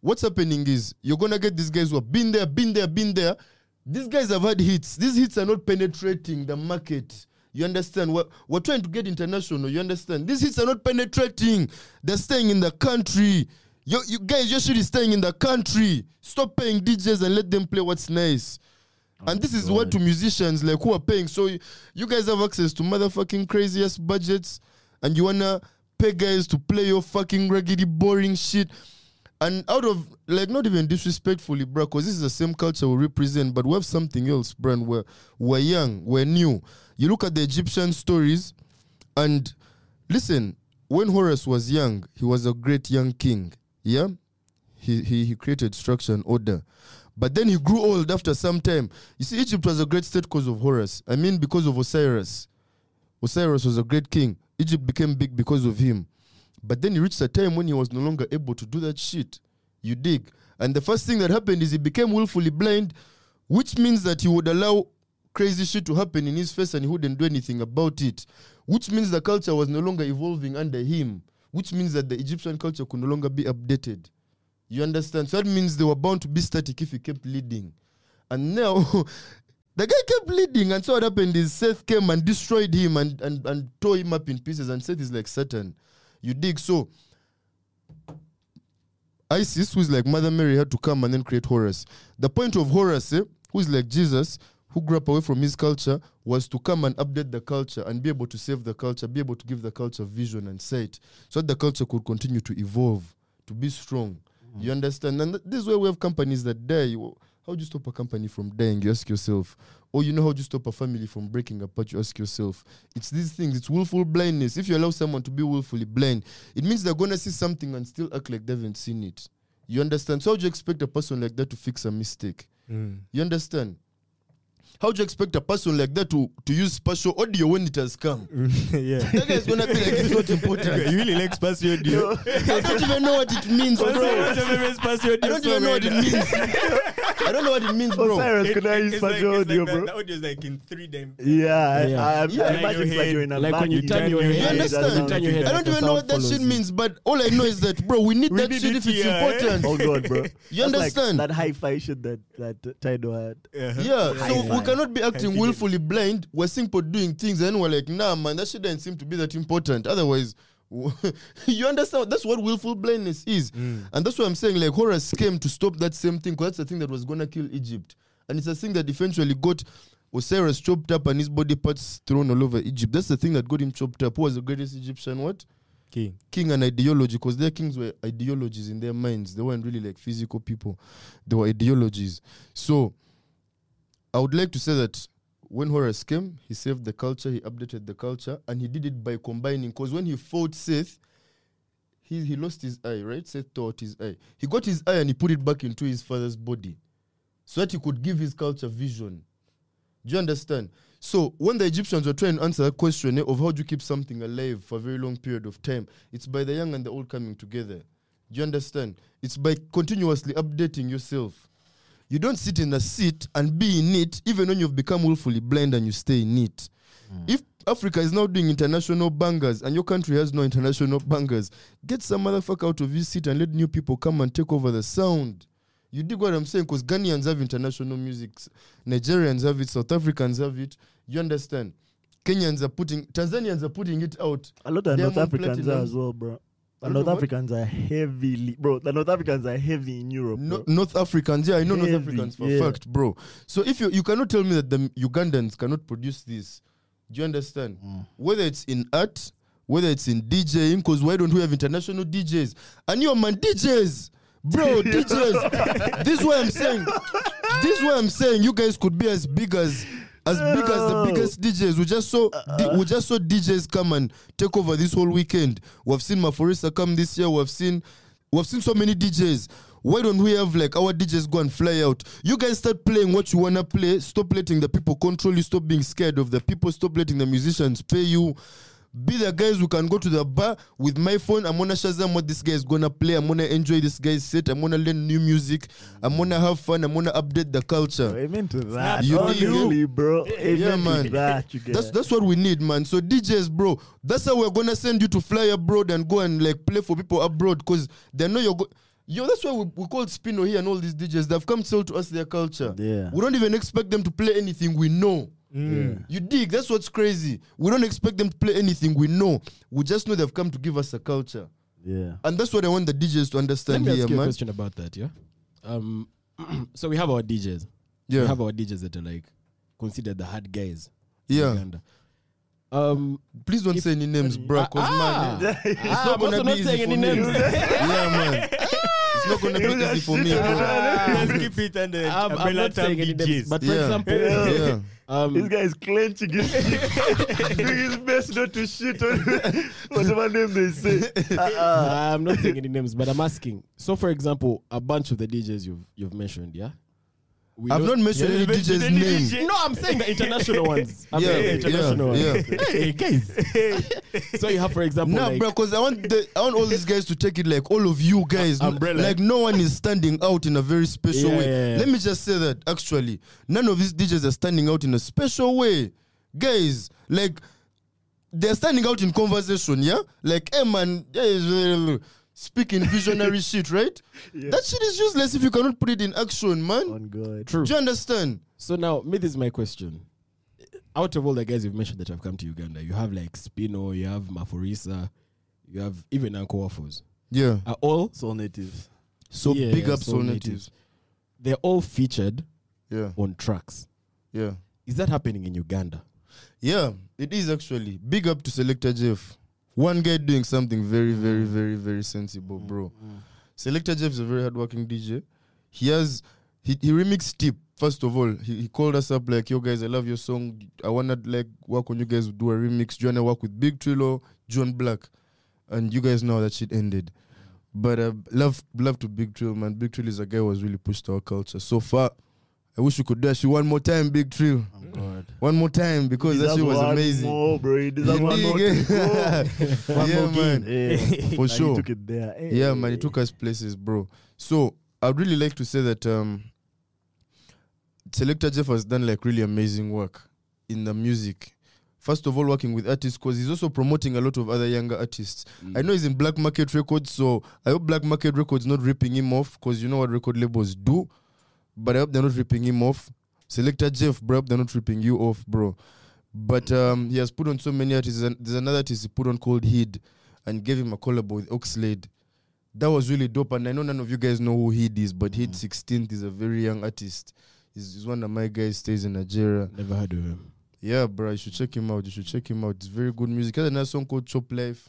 what's happening is you're gonna get these guys who have been there, been there, been there. These guys have had hits. These hits are not penetrating the market. You understand? We're, we're trying to get international. You understand? These hits are not penetrating. They're staying in the country. You, you guys, your shit is staying in the country. Stop paying DJs and let them play what's nice. Oh and this is what to musicians like who are paying. So you, you guys have access to motherfucking craziest budgets, and you wanna pay guys to play your fucking raggedy boring shit. And out of like not even disrespectfully, bro, because this is the same culture we represent, but we have something else, bro. We're we're young, we're new. You look at the Egyptian stories, and listen, when Horus was young, he was a great young king. Yeah, he he, he created structure and order. But then he grew old after some time. You see, Egypt was a great state because of Horus. I mean, because of Osiris. Osiris was a great king. Egypt became big because of him. But then he reached a time when he was no longer able to do that shit. You dig? And the first thing that happened is he became willfully blind, which means that he would allow crazy shit to happen in his face and he wouldn't do anything about it, which means the culture was no longer evolving under him, which means that the Egyptian culture could no longer be updated. You understand? So that means they were bound to be static if he kept leading. And now the guy kept bleeding, and so what happened is Seth came and destroyed him and, and, and tore him up in pieces, and Seth is like Satan. You dig? So Isis, who's like Mother Mary, had to come and then create Horus. The point of Horus, eh, who's like Jesus, who grew up away from his culture, was to come and update the culture and be able to save the culture, be able to give the culture vision and sight, so that the culture could continue to evolve, to be strong. You understand? And th- this is where we have companies that die. How do you stop a company from dying? You ask yourself. Or you know how do you stop a family from breaking apart? You ask yourself. It's these things. It's willful blindness. If you allow someone to be willfully blind, it means they're gonna see something and still act like they haven't seen it. You understand? So how do you expect a person like that to fix a mistake? Mm. You understand? How do you expect a person like that to, to use spatial audio when it has come? yeah. That guy's gonna be like, it's not important. you really like spatial audio. I don't even know what it means, bro. What's your favorite spatial I don't even know what it means. I don't know what it means, bro. Osiris, It- could I it- use it's like- spatial it's audio, like that- bro? The audio is like in three dimensions. Yeah, I, Yeah. I, I, Yeah. I imagine Your it's like you're in a like when you turn your You head, understand? you turn your head, I don't the even know what that shit means, but all I know is that, bro, we need that shit if it's important. Oh god, bro. You understand? that hi-fi shit that that Tidal had. Uh-huh. Yeah, so Hi-fi. we cannot be acting willfully blind. We're seeing people doing things, and we're like, nah, man, that doesn't seem to be that important. Otherwise, you understand? That's what willful blindness is. Mm. And that's why I'm saying, like, Horus came to stop that same thing, because that's the thing that was gonna kill Egypt. And it's a thing that eventually got Osiris chopped up and his body parts thrown all over Egypt. That's the thing that got him chopped up. Who was the greatest Egyptian? What? King. king and ideology because their kings were ideologies in their minds. They weren't really like physical people, they were ideologies. So I would like to say that when Horus came, he saved the culture, he updated the culture, and he did it by combining. Because when he fought Seth, he, he lost his eye, right? Seth tore his eye. He got his eye and he put it back into his father's body so that he could give his culture vision. Do you understand? So when the Egyptians were trying to answer that question eh, of how do you keep something alive for a very long period of time, it's by the young and the old coming together. Do you understand? It's by continuously updating yourself. You don't sit in a seat and be in it, even when you've become willfully blind and you stay in it. Hmm. If Africa is now doing international bangers and your country has no international bangers, get some motherfucker out of your seat and let new people come and take over the sound. You dig what I'm saying? Because Ghanaians have international music, Nigerians have it, South Africans have it. You understand? Kenyans are putting, Tanzanians are putting it out. A lot of Diamond North Africans platinum. are as well, bro. The North? Africans are heavily, bro. The North Africans are heavy in Europe. No. North Africans, yeah, I know North Africans for yeah. fact, bro. So if you you cannot tell me that the Ugandans cannot produce this, do you understand? Mm. Whether it's in art, whether it's in DJing, because why don't we have international DJs? And yo, man, DJs, bro, DJs. this is what I'm saying. This is what I'm saying. You guys could be as big as. As big as the biggest DJs, we just saw D- uh-uh. we just saw DJs come and take over this whole weekend. We've seen Maphorisa come this year. We've seen we've seen so many DJs. Why don't we have like our DJs go and fly out? You guys start playing what you wanna play. Stop letting the people control you. Stop being scared of the people. Stop letting the musicians pay you. Be the guys who can go to the bar with my phone. I'm gonna shazam what this guy is gonna play. I'm gonna enjoy this guy's set. I'm gonna learn new music. I'm gonna have fun. I'm gonna update the culture. Amen to that. You need dig really, bro. Amen Yeah, to man. that. You get. That's that's what we need, man. So DJs, bro, that's how we're gonna send you to fly abroad and go and like play for people abroad because they know you're go- Yo, that's why we, we call Spinall here and all these DJs. They've come to sell to us their culture. Yeah. We don't even expect them to play anything we know. Mm. You dig? That's what's crazy. We don't expect them to play anything we know. We just know they've come to give us a culture. yeah. And that's what I want the DJs to understand Let understand me here, ask you a question about that, yeah? Um, so we have our DJs. Yeah. We have our DJs that are like considered the hard guys. Yeah. Uganda. Um, Please don't say any names, bro. Cause ah, man, ah, I'm gonna also be not easy saying for any me. names. yeah, man. It's not gonna be easy for me, bro. Let's keep it under I'm, I'm not term saying any names, DJs. but for Yeah. example, Yeah. Um, This guy is clenching his cheek, doing his best not to shit on whatever name they say. Uh-uh. I'm not saying any names, but I'm asking. So, for example, a bunch of the DJs you've you've mentioned, yeah, We I've don't- not mentioned Yeah, any you DJ's name. DJ. No, I'm saying the international ones. I'm Yeah, saying the international yeah, ones. Hey, guys. so you have, for example, Nah, like, bro, because I want the, I want all these guys to take it like all of you guys. Uh, umbrella. Like no one is standing out in a very special Yeah, way. yeah, yeah. Let me just say that actually, none of these DJs are standing out in a special way. Guys, like they're standing out in conversation, yeah? Like, hey man, yeah, is, speaking visionary shit, right? That shit is useless if you cannot put it in action, man. On God. true. Do you understand? So now, me, this is my question. Out of all the guys you've mentioned that have come to Uganda, you have like Spinall, you have Maphorisa, you have even Uncle Waffles. Yeah. Are all Soul natives. So Yeah, big yeah, up Soul Soul Natives. Natives. they're all featured Yeah. on tracks. Yeah. Is that happening in Uganda? Yeah, it is actually. Big up to Selector Jeff. One guy doing something very, very, mm. very, very sensible, mm, bro. Mm. Selector Jeff is a very hardworking DJ. He has he, he remixed Tip. First of all, he, he called us up like, yo guys, I love your song. I wanna like work on you guys do a remix. Do you wanna work with Big Trillo, John Blaq? And you guys know that shit ended. But uh, love love to Big Trill, man. Big Trill is a guy who has really pushed our culture so far. I wish we could do that shit one more time, Big Trill. Oh God. One more time because that shit was amazing. More, bro. You one more dig to go. it? One yeah, man. Yeah. Eh, For sure. Took it there. Hey. Yeah, man, it took us places, bro. So I'd really like to say that um Selector Jeff has done like really amazing work in the music. First of all, working with artists because he's also promoting a lot of other younger artists. Mm. I know he's in Black Market Records, so I hope Black Market Records not ripping him off because you know what record labels do. But I hope they're not ripping him off. Selector Jeff, bro, I hope they're not ripping you off, bro. But um, he has put on so many artists. There's another artist he put on called Heed and gave him a collab with Oxlade. That was really dope. And I know none of you guys know who Heed is, but Heed 16th is a very young artist. He's, he's one of my guys, stays in Nigeria. Never heard of him. Yeah, bro, you should check him out. You should check him out. It's very good music. He has another song called Chop Life.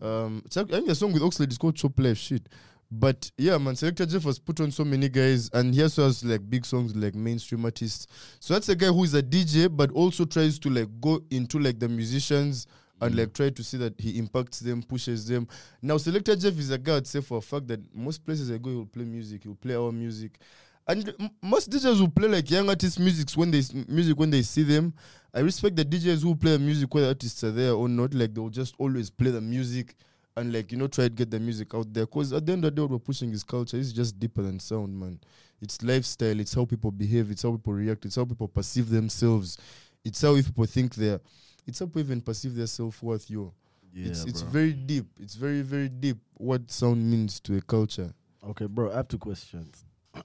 Um, I think the song with Oxlade is called Chop Life. Shit. But yeah, man, Selector Jeff has put on so many guys, and he also has like big songs like mainstream artists. So that's a guy who is a DJ, but also tries to like go into like the musicians and mm. like try to see that he impacts them, pushes them. Now, Selector Jeff is a guy I'd say for a fact that most places I go, he'll play music, he'll play our music. And m- most DJs will play like young artists' music when they s- music when they see them. I respect the DJs who play music whether artists are there or not. Like they'll just always play the music and like you know try to get the music out there. Cause at the end of the day, what we're pushing is culture. It's just deeper than sound, man. It's lifestyle. It's how people behave. It's how people react. It's how people perceive themselves. It's how if people think they're. It's how people even perceive their self worth. Yo, Yeah, it's it's bro. very deep. It's very very deep. What sound means to a culture. Okay, bro. I have two questions.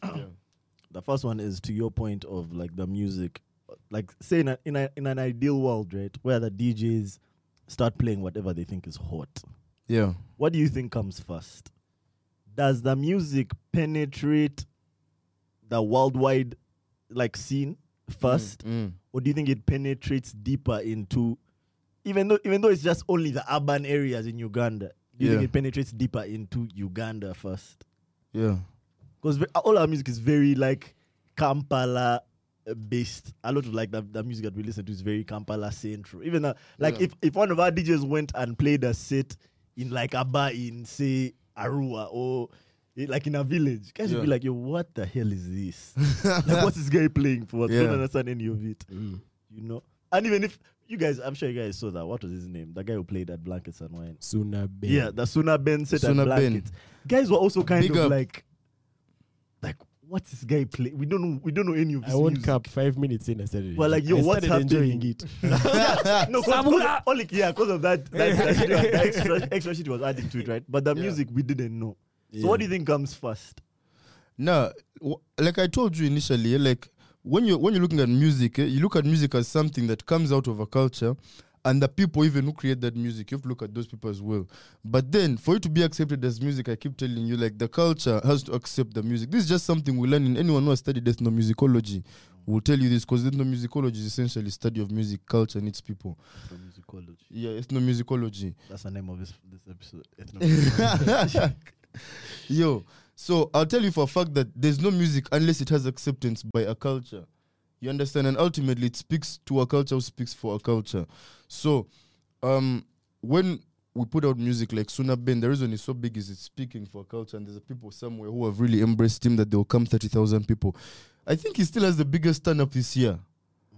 The first one is to your point of like the music, like say in, a, in, a, in an ideal world, right, where the DJs start playing whatever they think is hot. Yeah. What do you think comes first? Does the music penetrate the worldwide like scene first, Mm. or do you think it penetrates deeper into, even though even though it's just only the urban areas in Uganda? Do you Yeah. think it penetrates deeper into Uganda first? Yeah. because all our music is very like Kampala uh, based. A lot of like the, the music that we listen to is very Kampala central. Even uh, like Yeah. if, if one of our DJs went and played a set in like a bar in say Arua or eh, like in a village, guys would be like, "Yo, what the hell is this? like, what's this guy playing for? I don't understand any of it." You know. And even if you guys, I'm sure you guys saw that. What was his name? The guy who played at Blankets and Wine. Suna Ben. Yeah, the Suna Ben set Suna at. Blankets. Guys were also kind Big of up. like, like, what's this guy play? We don't know. We don't know any of this I won't music. five minutes in. I started. Well, like, yo, I what's started enjoying happening? it. no, cause, cause, only yeah, because of that, that, that, shit- that extra, extra shit was added to it, right? But the Yeah. music we didn't know. So what do you think comes first? No, w- like I told you initially, like when you when you're looking at music, eh, you look at music as something that comes out of a culture, and the people even who create that music, you have to look at those people as well. But then, for it to be accepted as music, I keep telling you, like the culture has to accept the music. This is just something we learn in anyone who has studied ethnomusicology. Will tell you this because ethnomusicology is essentially study of music, culture, and its people. Musicology. Yeah, ethnomusicology. That's the name of this this episode. Yo, so I'll tell you for a fact that there's no music unless it has acceptance by a culture. You understand? And ultimately, it speaks to a culture speaks for a culture. So, um, when we put out music like Suna Ben, the reason it's so big is it's speaking for a culture, and there's a people somewhere who have really embraced him that they'll come 30,000 people. I think he still has the biggest stand up this year,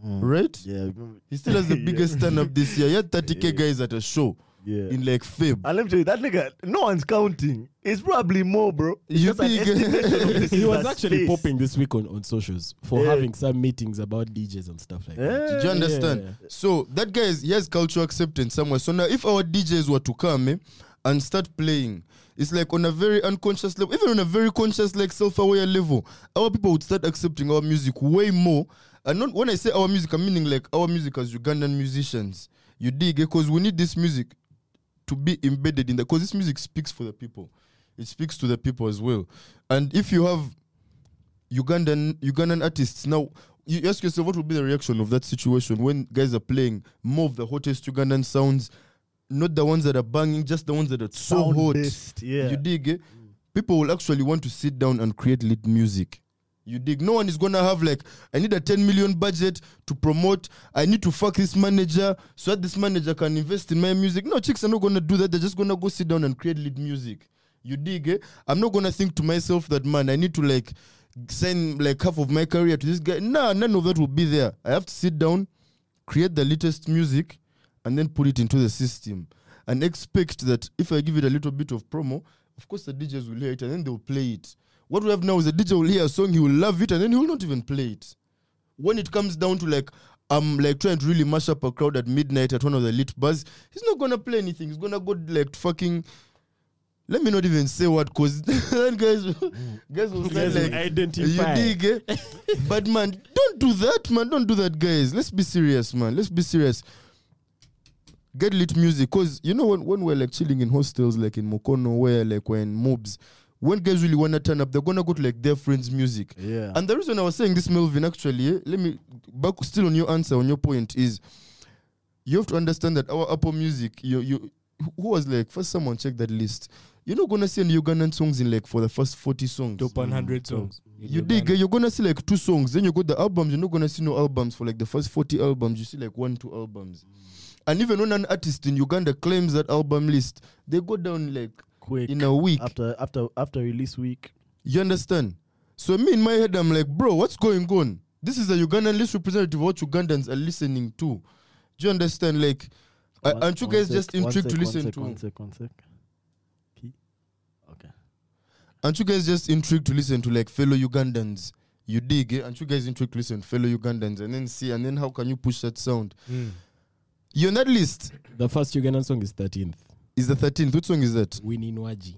right? Mm. Yeah. He still has the Yeah. biggest stand up this year. He had 30k Yeah. guys at a show Yeah. in like Feb. And let me tell you, that nigga, no one's counting. It's probably more, bro. It's You just think- estimation of the he was actually space. popping this week on, on socials for Yeah. having some meetings about DJs and stuff like that. Yeah. Did you understand? Yeah. So that guy is, he has cultural acceptance somewhere. So now, if our DJs were to come eh, and start playing, it's like on a very unconscious level, even on a very conscious, like self-aware level, our people would start accepting our music way more. And not when I say our music, I'm meaning like our music as Ugandan musicians. You dig? Because we need this music to be embedded in the. Because this music speaks for the people. It speaks to the people as well. And if you have Ugandan Ugandan artists now. You ask yourself what would be the reaction of that situation when guys are playing more of the hottest Ugandan sounds, not the ones that are banging, just the ones that are so Sound hot. based, yeah. You dig? eh? People will actually want to sit down and create lit music. You dig? No one is gonna have like, I need a 10 million budget to promote. I need to fuck this manager so that this manager can invest in my music. No, chicks are not gonna do that. They're just gonna go sit down and create lead music. You dig? Eh? I'm not gonna think to myself that man, I need to like send like half of my career to this guy. Nah, none of that will be there. I have to sit down, create the latest music, and then put it into the system. And expect that if I give it a little bit of promo, of course the DJs will hear it and then they'll play it. What we have now is a DJ will hear a song, he will love it, and then he will not even play it. When it comes down to like I'm like trying to really mash up a crowd at midnight at one of the lit bars, he's not gonna play anything. He's gonna go like fucking let me not even say what cause then guys guys will Guys will like identify. you dig eh? but man don't do that man don't do that guys let's be serious man let's be serious get lit music because you know when, when we're like chilling in hostels like in Mukono where like we're in mobs when guys really want to turn up they're gonna go to like their friends music Yeah. and the reason I was saying this, Melvin, actually, let me back still on your answer, on your point, is you have to understand that our Apple Music, you you who was like first someone check that list. You're not gonna see any Ugandan songs in like for the first 40 songs. Top 100 songs. in You dig, eh, you're gonna see like two songs, then you got the albums, you're not gonna see no albums for like the first 40 albums, you see like one, two albums. And even when an artist in Uganda claims that album list, they go down like Quick. in a week. after after after release week. You understand? So me in my head, I'm like, bro, what's going on? This is a Ugandan list representative of what Ugandans are listening to. Do you understand? Like, uh, One- aren't you guys sec, just intrigued to sec, one listen sec, to? One sec, one sec. Key. Okay. Aren't you guys just intrigued to listen to like fellow Ugandans? You dig, eh? Aren't you guys intrigued to listen to fellow Ugandans and then see and then how can you push that sound? Mm. You're on that list. The first Ugandan song is 13th. Is the 13th? Which song is that? Winnie Nwagi.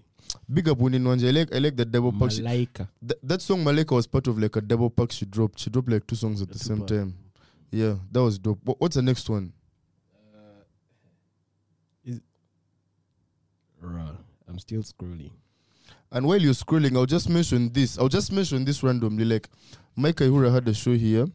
Big up Winnie Nwagi. I like I like the double pack. She, Malaika. th- that song Maleka was part of like a double pack she dropped. She dropped like two songs at the same two-pack. time. Yeah, that was dope. What- What's the next one? Bruh, I'm still scrolling. And while you're scrolling, I'll just mention this. I'll just mention this randomly. Like, Mike Ihura had a show here,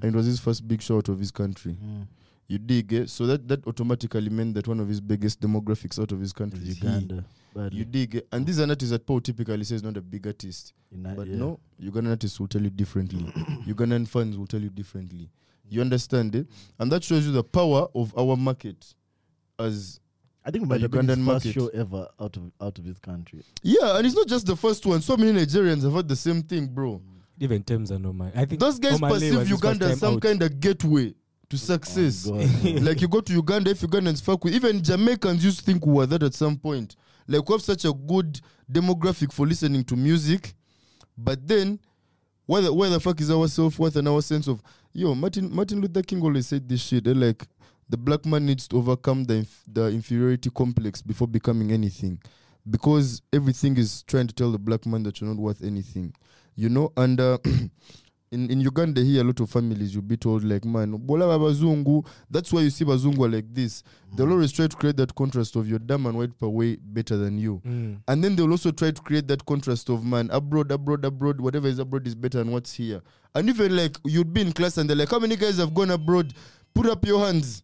and it was his first big show out of his country. Mm. You dig, eh? So that, that automatically meant that one of his biggest demographics out of his country is. Uganda. But You dig, eh? And this is an artist that Paul typically says not a big artist. But no, Ugandan artists will tell you differently. Ugandan fans will tell you differently. You understand it? And that shows you the power of our market as I think we might have Ugandan been first market. show ever out of out of his country. yeah, and it's not just the first one. So many Nigerians have had the same thing, bro. Even Tems and Omar. I think Those guys Omah Lay perceive was his first Uganda as some out. kind of gateway to success. Oh, like you go to Uganda, if Ugandans fuck with even Jamaicans used to think we were that at some point. Like we have such a good demographic for listening to music, but then where the, where the fuck is our self worth and our sense of yo Martin Martin Luther King always said this shit. eh, like the black man needs to overcome the inf- the inferiority complex before becoming anything, because everything is trying to tell the black man that you're not worth anything, you know. And uh, in in Uganda here, a lot of families you'll be told like, man, bola ba bazungu. That's why you see bazungu like this. They'll always try to create that contrast of your dumb and white per way better than you. Mm. And then they'll also try to create that contrast of man, abroad, abroad, abroad, whatever is abroad is better than what's here. And even like you'd be in class and they're like, How many guys have gone abroad? Put up your hands.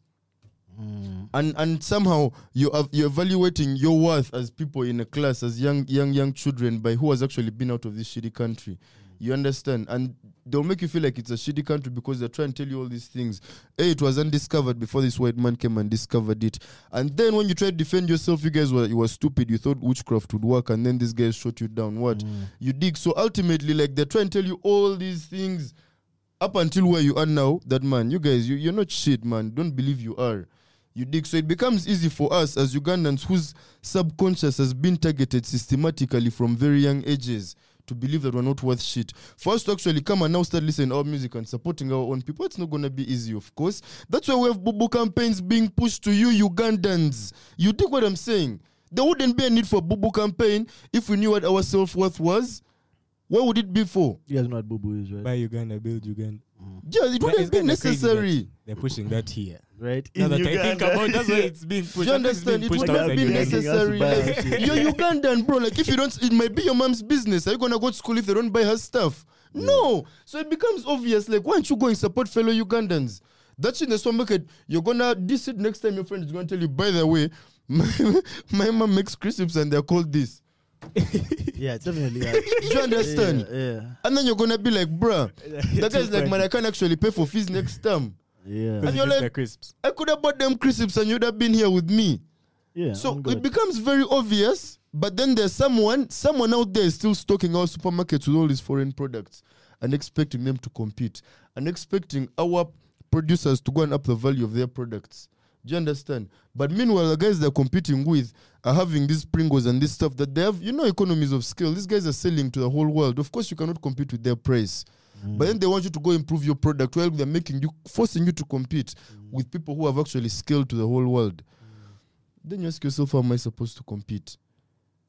Mm. And and somehow you have you're evaluating your worth as people in a class, as young, young, young children by who has actually been out of this shitty country. You understand? And they'll make you feel like it's a shitty country because they're trying to tell you all these things. Hey, it was undiscovered before this white man came and discovered it. And then when you try to defend yourself, you guys were you were stupid. You thought witchcraft would work, and then these guys shot you down. What? Mm. You dig. So ultimately, like they're trying to tell you all these things up until where you are now. That man, you guys, you, you're not shit, man. Don't believe you are. You dig. So it becomes easy for us as Ugandans whose subconscious has been targeted systematically from very young ages to believe that we're not worth shit. For us to actually come and now start listening to our music and supporting our own people, it's not gonna be easy, of course. That's why we have Bubu campaigns being pushed to you Ugandans. You dig what I'm saying? There wouldn't be a need for Bubu campaign if we knew what our self worth was. What would it be for? You guys know what Bubu is, right? Buy Uganda, build Uganda. Yeah, it But wouldn't it's be kinda necessary. They're pushing that here. Right? Now In that I think Uganda. about that's why it's being pushed. Do you I think it's understand? It pushed would not be necessary. Like, you're Ugandan, bro. Like, if you don't, it might be your mom's business. Are you gonna go to school if they don't buy her stuff? No. So it becomes obvious. Like, why don't you go and support fellow Ugandans? That's in the supermarket. You're gonna this it next time your friend is gonna tell you, by the way, my, my mom makes crisps and they're called this. Yeah, definitely. Yeah. Do you understand? Yeah, yeah. And then you're gonna be like, bruh, that guy's like, man, I can't actually pay for fees next term. Yeah. And you're like- crisps. I could have bought them crisps and you'd have been here with me. yeah. So it becomes very obvious, but then there's someone, someone out there is still stocking our supermarkets with all these foreign products and expecting them to compete and expecting our producers to go and up the value of their products. Do you understand? But meanwhile, the guys they're competing with are having these Pringles and this stuff that they have, you know, economies of scale. These guys are selling to the whole world. Of course, you cannot compete with their price. But then they want you to go improve your product while they're making you, forcing you to compete with people who have actually scaled to the whole world then you ask yourself, how am I supposed to compete?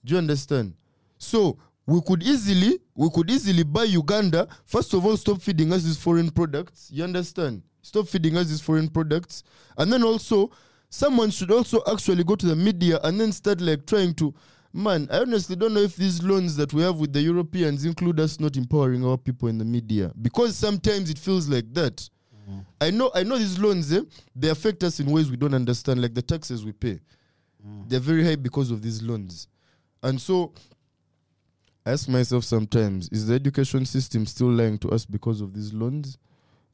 Do you understand? So we could easily, we could easily buy Uganda. First of all, stop feeding us these foreign products. You understand? Stop feeding us these foreign products, and then also, someone should also actually go to the media and then start like trying to. Man, I honestly don't know if these loans that we have with the Europeans include us not empowering our people in the media because sometimes it feels like that. I know, I know these loans, eh, they affect us in ways we don't understand, like the taxes we pay they're very high because of these loans. And so I ask myself sometimes, is the education system still lying to us because of these loans?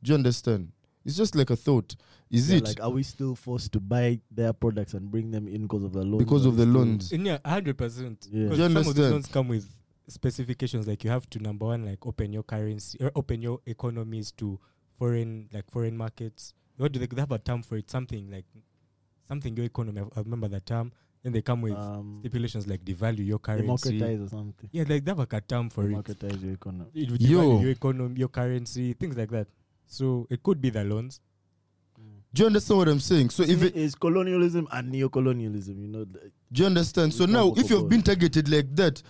Do you understand? It's just like a thought. Is Yeah, it like, are we still forced to buy their products and bring them in because of the loans? because of the loans? In yeah, hundred percent. Yeah. Because Do you some of these loans come with specifications like you have to number one like open your currency or open your economies to foreign like foreign markets. What do they, they have a term for it? Something like something your economy. I remember that term. Then they come with Um, stipulations like devalue your currency. democratize or something. Yeah, like they have like a term for it. Democratize your economy. It would Yo. devalue your economy, your currency, things like that. So it could be the loans. Mm. Do you understand what I'm saying? So if it, is colonialism and neo-colonialism, you know, the- do you understand? So now, if you've propose. been targeted like that,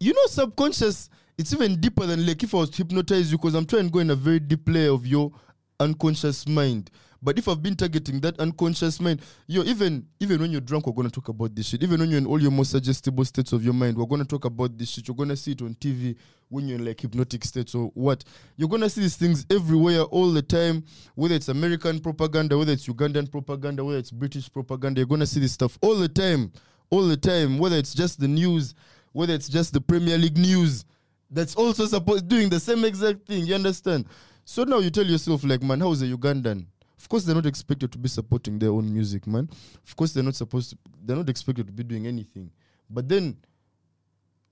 you know, subconscious, it's even deeper than like if I was to hypnotize you, because I'm trying to go in a very deep layer of your unconscious mind. But if I've been targeting that unconscious mind, yo, even even when you're drunk, we're gonna talk about this shit. Even when you're in all your most suggestible states of your mind, we're gonna talk about this shit. You're gonna see it on TV when you're in like hypnotic states or what. You're gonna see these things everywhere all the time, whether it's American propaganda, whether it's Ugandan propaganda, whether it's British propaganda, you're gonna see this stuff all the time. All the time, whether it's just the news, whether it's just the Premier League news, that's also supposed doing the same exact thing. You understand? So now you tell yourself, like, man, how is a Ugandan? Of course, they're not expected to be supporting their own music, man. Of course, they're not supposed to. They're not expected to be doing anything. But then,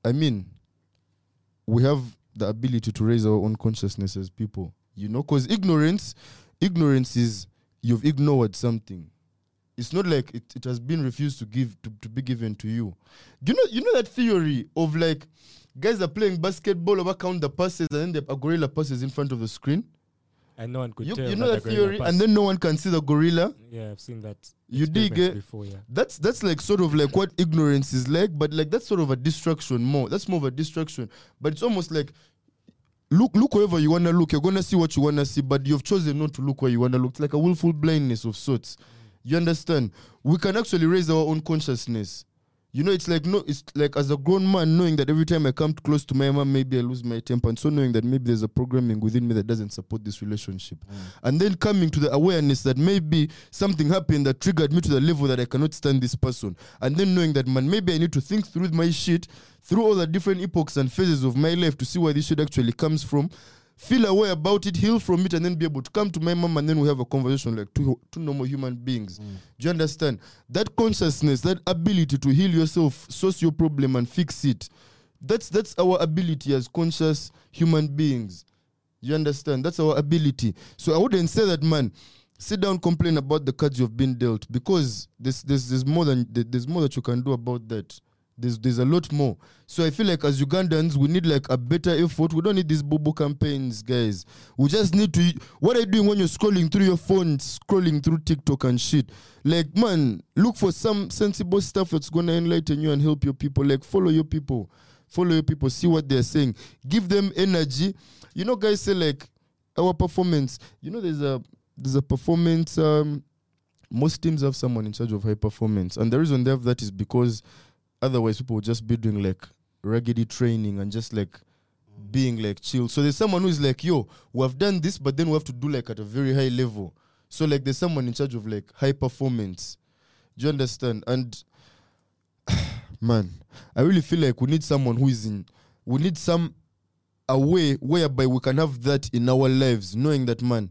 I mean, we have the ability to raise our own consciousness as people, you know, because ignorance, ignorance is you've ignored something. It's not like it, it has been refused to give to, to be given to you. Do you know you know that theory of like guys are playing basketball over count the passes and then the a gorilla passes in front of the screen? And no one could You, tell. you know that that the theory, and then no one can see the gorilla. yeah, I've seen that. You dig it? before? Yeah. That's that's like sort of like what ignorance is like, but like that's sort of a distraction more. That's more of a distraction. But it's almost like look look wherever you wanna look, you're gonna see what you wanna see, but you've chosen not to look where you wanna look. It's like a willful blindness of sorts. You understand? We can actually raise our own consciousness. You know, it's like no, it's like as a grown man knowing that every time I come close to my mom, maybe I lose my temper, and so knowing that maybe there's a programming within me that doesn't support this relationship, mm. and then coming to the awareness that maybe something happened that triggered me to the level that I cannot stand this person, and then knowing that man, maybe I need to think through my shit, through all the different epochs and phases of my life to see where this shit actually comes from. Feel aware about it, heal from it, and then be able to come to my mom, and then we have a conversation like two, two normal human beings. Mm. Do you understand? That consciousness, that ability to heal yourself, source your problem, and fix it. That's that's our ability as conscious human beings. You understand? That's our ability. So I wouldn't say that, man. Sit down, complain about the cards you've been dealt because there's there's there's more than there's more that you can do about that. There's there's a lot more. So I feel like as Ugandans, we need like a better effort. We don't need these boo campaigns, guys. We just need to. What are you doing when you're scrolling through your phone, scrolling through TikTok and shit? Like, man, look for some sensible stuff that's gonna enlighten you and help your people. Like, follow your people, follow your people, see what they're saying, give them energy. You know, guys say like our performance. You know, there's a there's a performance. Um, most teams have someone in charge of high performance, and the reason they have that is because otherwise people would just be doing like raggedy training and just like being like chill. So there's someone who is like, yo, we have done this, but then we have to do like at a very high level. So like there's someone in charge of like high performance. Do you understand? And man, I really feel like we need someone who is in we need some a way whereby we can have that in our lives, knowing that man,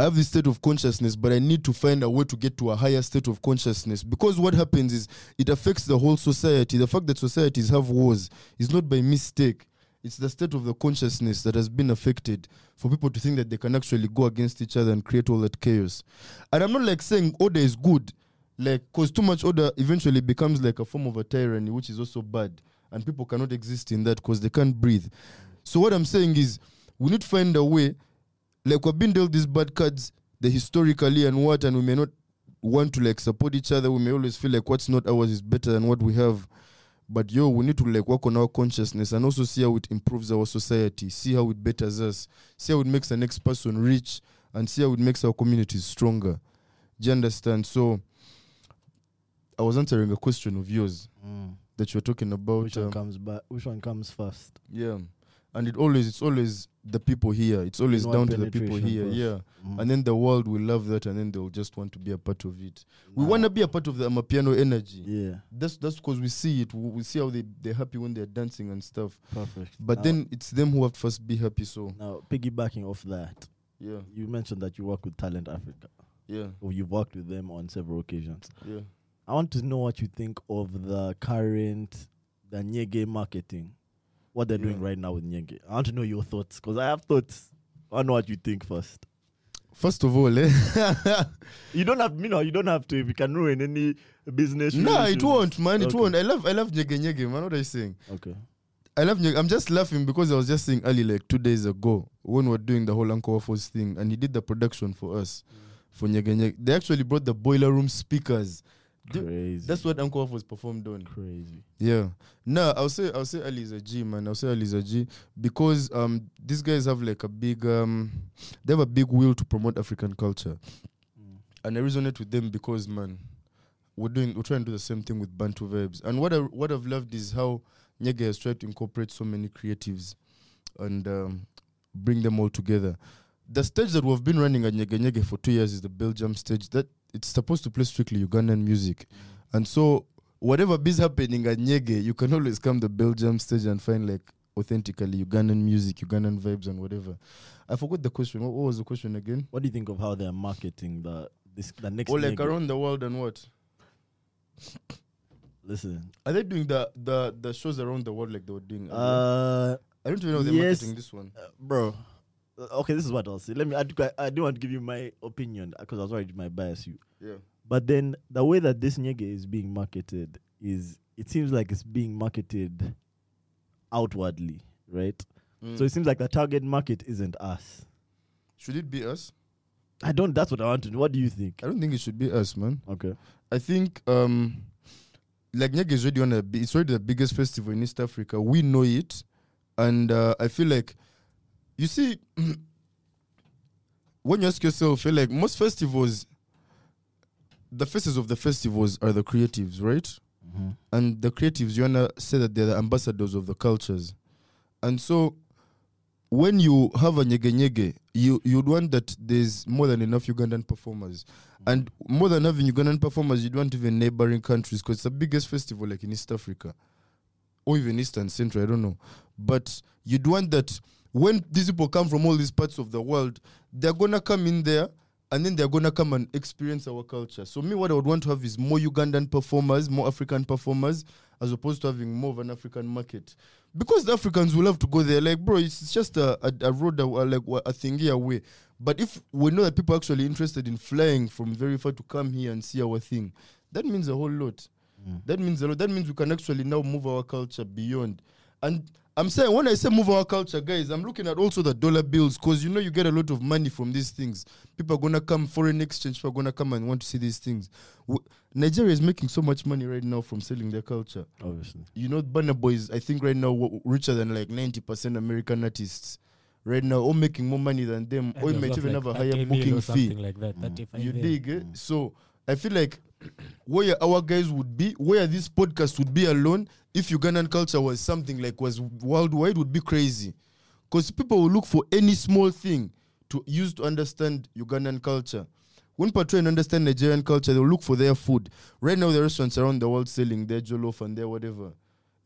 I have this state of consciousness, but I need to find a way to get to a higher state of consciousness. Because what happens is it affects the whole society. The fact that societies have wars is not by mistake. It's the state of the consciousness that has been affected for people to think that they can actually go against each other and create all that chaos. And I'm not like saying order is good, like, because too much order eventually becomes like a form of a tyranny, which is also bad. And people cannot exist in that because they can't breathe. So, what I'm saying is, we need to find a way like we've been dealt these bad cards the historically and what and we may not want to like support each other we may always feel like what's not ours is better than what we have but yo we need to like work on our consciousness and also see how it improves our society see how it betters us see how it makes the next person rich and see how it makes our communities stronger do you understand so i was answering a question of yours Mm. that you were talking about Which one um, comes back? Which one comes first? yeah and it always it's always the people here. It's always down to the people here yeah. Mm. and then the world will love that and then they'll just want to be a part of it. We want to be a part of the amapiano energy. Yeah, that's that's because we see it. We, we see how they, they're happy when they're dancing and stuff. Perfect. but Now- then it's them who have to first be happy so. Now piggybacking off that, yeah. you mentioned that you work with Talent Africa, yeah. Or you've worked with them on several occasions. yeah. I want to know what you think of the current the Nyege marketing, what they're doing right now with Nyege. I want to know your thoughts because I have thoughts. I want to know what you think first. first of all eh? You don't have, you know, you don't have to. If you can ruin any business. no it won't man it Okay. won't i love i love nyege nyege man what are you saying Okay. I love Nyege. I'm just laughing because I was just saying early, like two days ago, when we were doing the whole Uncle Waffles thing, and he did the production for us for Nyege Nyege. They actually brought the boiler room speakers. Dude, Crazy. That's what Uncle Waffles performed on. crazy. Yeah. No, I'll say I'll say Ali is a G, man. I'll say Ali is a G because um these guys have like a big um they have a big will to promote African culture. And I resonate with them because man, we're doing we're trying to do the same thing with Bantu verbs. And what I what I've loved is how Nyege has tried to incorporate so many creatives and um, bring them all together. The stage that we've been running at Nyege Nyege for two years is the Belgium stage. That it's supposed to play strictly Ugandan music. And so whatever is happening at Nyege, you can always come the Belgium stage and find like authentically Ugandan music, Ugandan vibes and whatever. I forgot the question. What, what was the question again? What do you think of how they're marketing the this the next? Or like Nyege? around the world and what? Listen, Are they doing the the the shows around the world like they were doing? uh, I don't even know if they're yes. marketing this one. uh, bro. Okay, this is what I'll say. Let me. I, do- I do want to give you my opinion because I was already my bias you. Yeah. But then the way that this Nyege is being marketed is it seems like it's being marketed outwardly, right? Mm. So it seems like the target market isn't us. should it be us? I don't. That's what I want to know. What do you think? I don't think it should be us, man. Okay. I think um like Nyege is already on a it's already the biggest festival in East Africa. We know it, and uh, I feel like you see when you ask yourself, feel like most festivals, the faces of the festivals are the creatives, right? Mm-hmm. and the creatives you wanna say that they're the ambassadors of the cultures. And so when you have a nyege nyege you you'd want that there's more than enough ugandan performers. Mm-hmm. And more than having ugandan performers you'd want even neighboring countries because it's the biggest festival like in east africa or even eastern central i don't know. But you'd want that when these people come from all these parts of the world they're gonna come in there and then they're gonna come and experience our culture. So me, what I would want to have is more Ugandan performers, more African performers, as opposed to having more of an African market. Because the Africans will have to go there. Like, bro, it's just a, a, a road, a, uh, like a thingy away. But if we know that people are actually interested in flying from very far to come here and see our thing, that means a whole lot. That means a lot. That means we can actually now move our culture beyond. And I'm saying when I say move our culture, guys, I'm looking at also the dollar bills because you know you get a lot of money from these things. People are gonna come, foreign exchange, people are gonna come and want to see these things. W- Nigeria is making so much money right now from selling their culture. Obviously. You know, Burna Boy is I think right now w- richer than like 90% American artists. Right now, all making more money than them, or And you might even like have a higher booking fee. like that. 35 You dig? eh? So I feel like where our guys would be, where this podcast would be alone, if Ugandan culture was something like was worldwide, would be crazy. Because people will look for any small thing to use to understand Ugandan culture. When people try and understand Nigerian culture, they'll look for their food. Right now, the restaurants around the world selling their jollof and their whatever.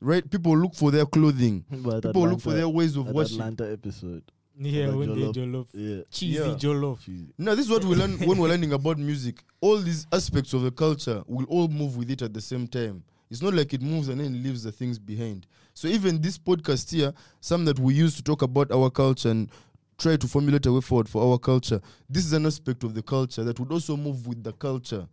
Right? People look for their clothing. People look for their ways of that washing. Atlanta episode. Yeah, Like when they jollof. jollof. Yeah. Cheesy Yeah. jollof. No, this is what we learn when we're learning about music. All these aspects of the culture will all move with it at the same time. It's not like it moves and then leaves the things behind. So even this podcast here, some that we use to talk about our culture and try to formulate a way forward for our culture. This is an aspect of the culture that would also move with the culture.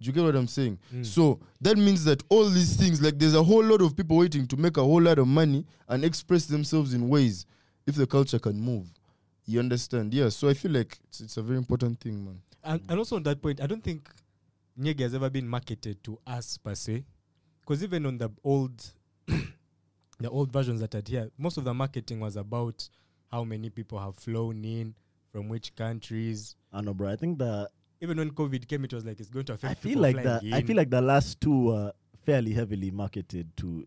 Do you get what I'm saying? Mm. So that means that all these things, like there's a whole lot of people waiting to make a whole lot of money and express themselves in ways if the culture can move. You understand? Yeah. So I feel like it's, it's a very important thing, man. And, and also on that point, I don't think Nyege has ever been marketed to us per se. Because even on the old the old versions that are here, most of the marketing was about how many people have flown in, from which countries. I know, bro. I think that Even when COVID came, it was like it's going to affect I feel people like the flying I in. feel like the last two were fairly heavily marketed to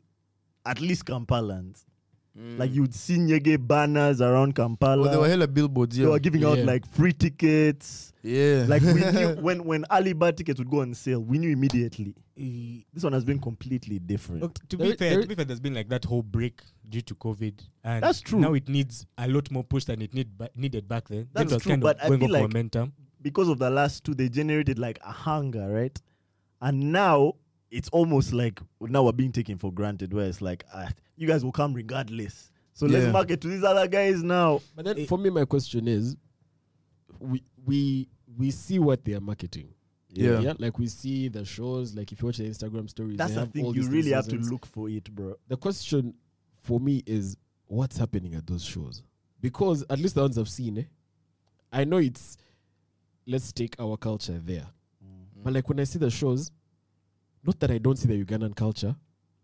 at least Kampalans. Like you'd see Nyege banners around Kampala. Oh, there were hella billboards. Yeah. they were giving out like free tickets. yeah. Like we knew when when Ali Bar tickets would go on sale, we knew immediately. This one has been completely different. look, to There- be fair, there- to be fair, there's been like that whole break due to COVID, and That's true. Now it needs a lot more push than it need ba- needed back then. then That's it was true, kind but of I feel like- momentum. because of the last two, they generated like a hunger, right? And now it's almost like now we're being taken for granted, where it's like, ah, you guys will come regardless. So Yeah. let's market to these other guys now. But then for me, my question is, we we we see what they are marketing. Yeah. yeah like we see the shows. Like if you watch the Instagram stories, That's the thing. You really have to look for it, bro. The question for me is, what's happening at those shows? Because at least the ones I've seen, eh, I know it's let's take our culture there. But like when I see the shows, not that I don't see the Ugandan culture,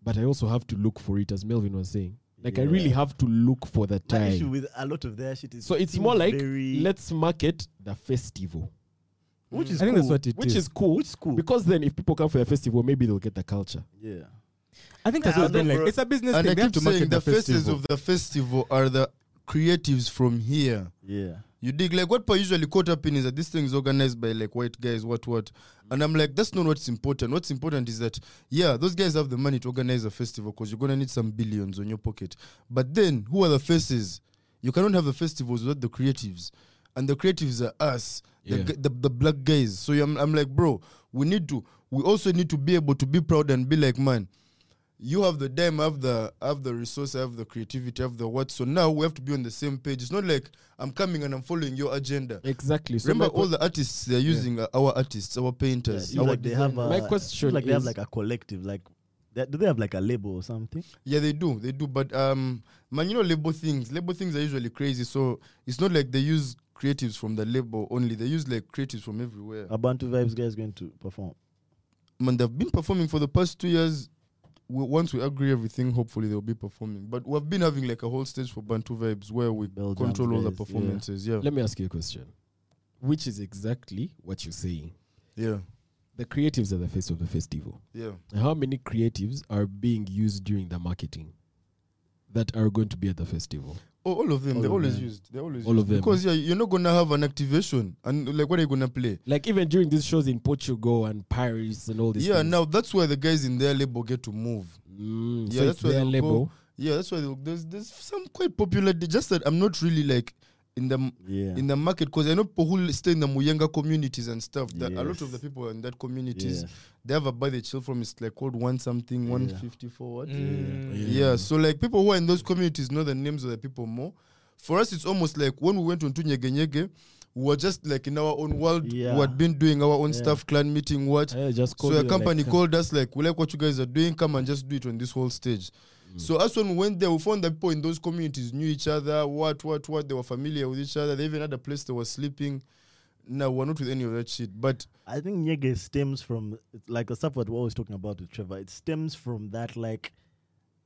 but I also have to look for it, as Melvin was saying. Like I really have to look for the My issue time. with a lot of their shit is So it's more like let's market the festival, which is I think cool. that's what it which is cool. which is cool. Because then if people come for the festival, maybe they'll get the culture. yeah, I think Yeah, that's what's I been like. It's a business and thing. I They have keep to market saying the the faces festival. of the festival are the creatives from here. yeah. You dig like what people usually caught up in is that this thing is organized by like white guys, what what. And I'm like, that's not what's important. What's important is that yeah, those guys have the money to organize a festival because you're gonna need some billions on your pocket. But then who are the faces? You cannot have the festivals without the creatives. And the creatives are us, the, Yeah. g- the, the black guys. So I'm, I'm like, bro, we need to we also need to be able to be proud and be like, man, you have the dime, I have the I have the resource, I have the creativity, I have the what. So now we have to be on the same page. It's not like I'm coming and I'm following your agenda. Exactly. So Remember, all the artists they're using are our artists, our painters. it seems our like they have designers. a, My question seems like they have like a collective. Like, they, do they have like a label or something? yeah, they do, they do. But um, man, you know, label things, label things are usually crazy. So it's not like they use creatives from the label only. They use like creatives from everywhere. Abantu Vibes guys going to perform. man, they've been performing for the past two years. We, once we agree everything, hopefully they'll be performing. But we've been having like a whole stage for Bantu Vibes where we control all the guys, yeah. performances. Yeah, let me ask you a question, which is exactly what you're saying. yeah. the creatives are the face of the festival. Yeah. How many creatives are being used during the marketing that are going to be at the festival? Oh, all of them. All they're of always them. used. They're always All used. of them. Because yeah, you're not gonna have an activation. And like what are you gonna play? Like even during these shows in Portugal and Paris and all this. yeah, things. now that's where the guys in their label get to move. Mm, Yeah, so that's where their label. go. Yeah, that's why there's there's some quite popular. Just that I'm not really like in the Yeah. in the market because I know people who stay in the Muyenga communities and stuff. That a lot of the people in that communities yeah. they have a buy they chill from. It's like called one something, Yeah. one fifty four. What? Mm. Yeah. So like people who are in those communities know the names of the people more. For us, it's almost like when we went on to Nyege Nyege, we were just like in our own world. Yeah. We had been doing our own Yeah. stuff, clan meeting, what. Yeah, just So a company like, called us like, we like what you guys are doing. Come and just do it on this whole stage. Mm. So us when we went there, we found that people in those communities knew each other. What, what, what? They were familiar with each other. They even had a place they were sleeping. No, we're not with any of that shit. But I think Nyege stems from like the stuff that we're always talking about with Trevor. It stems from that like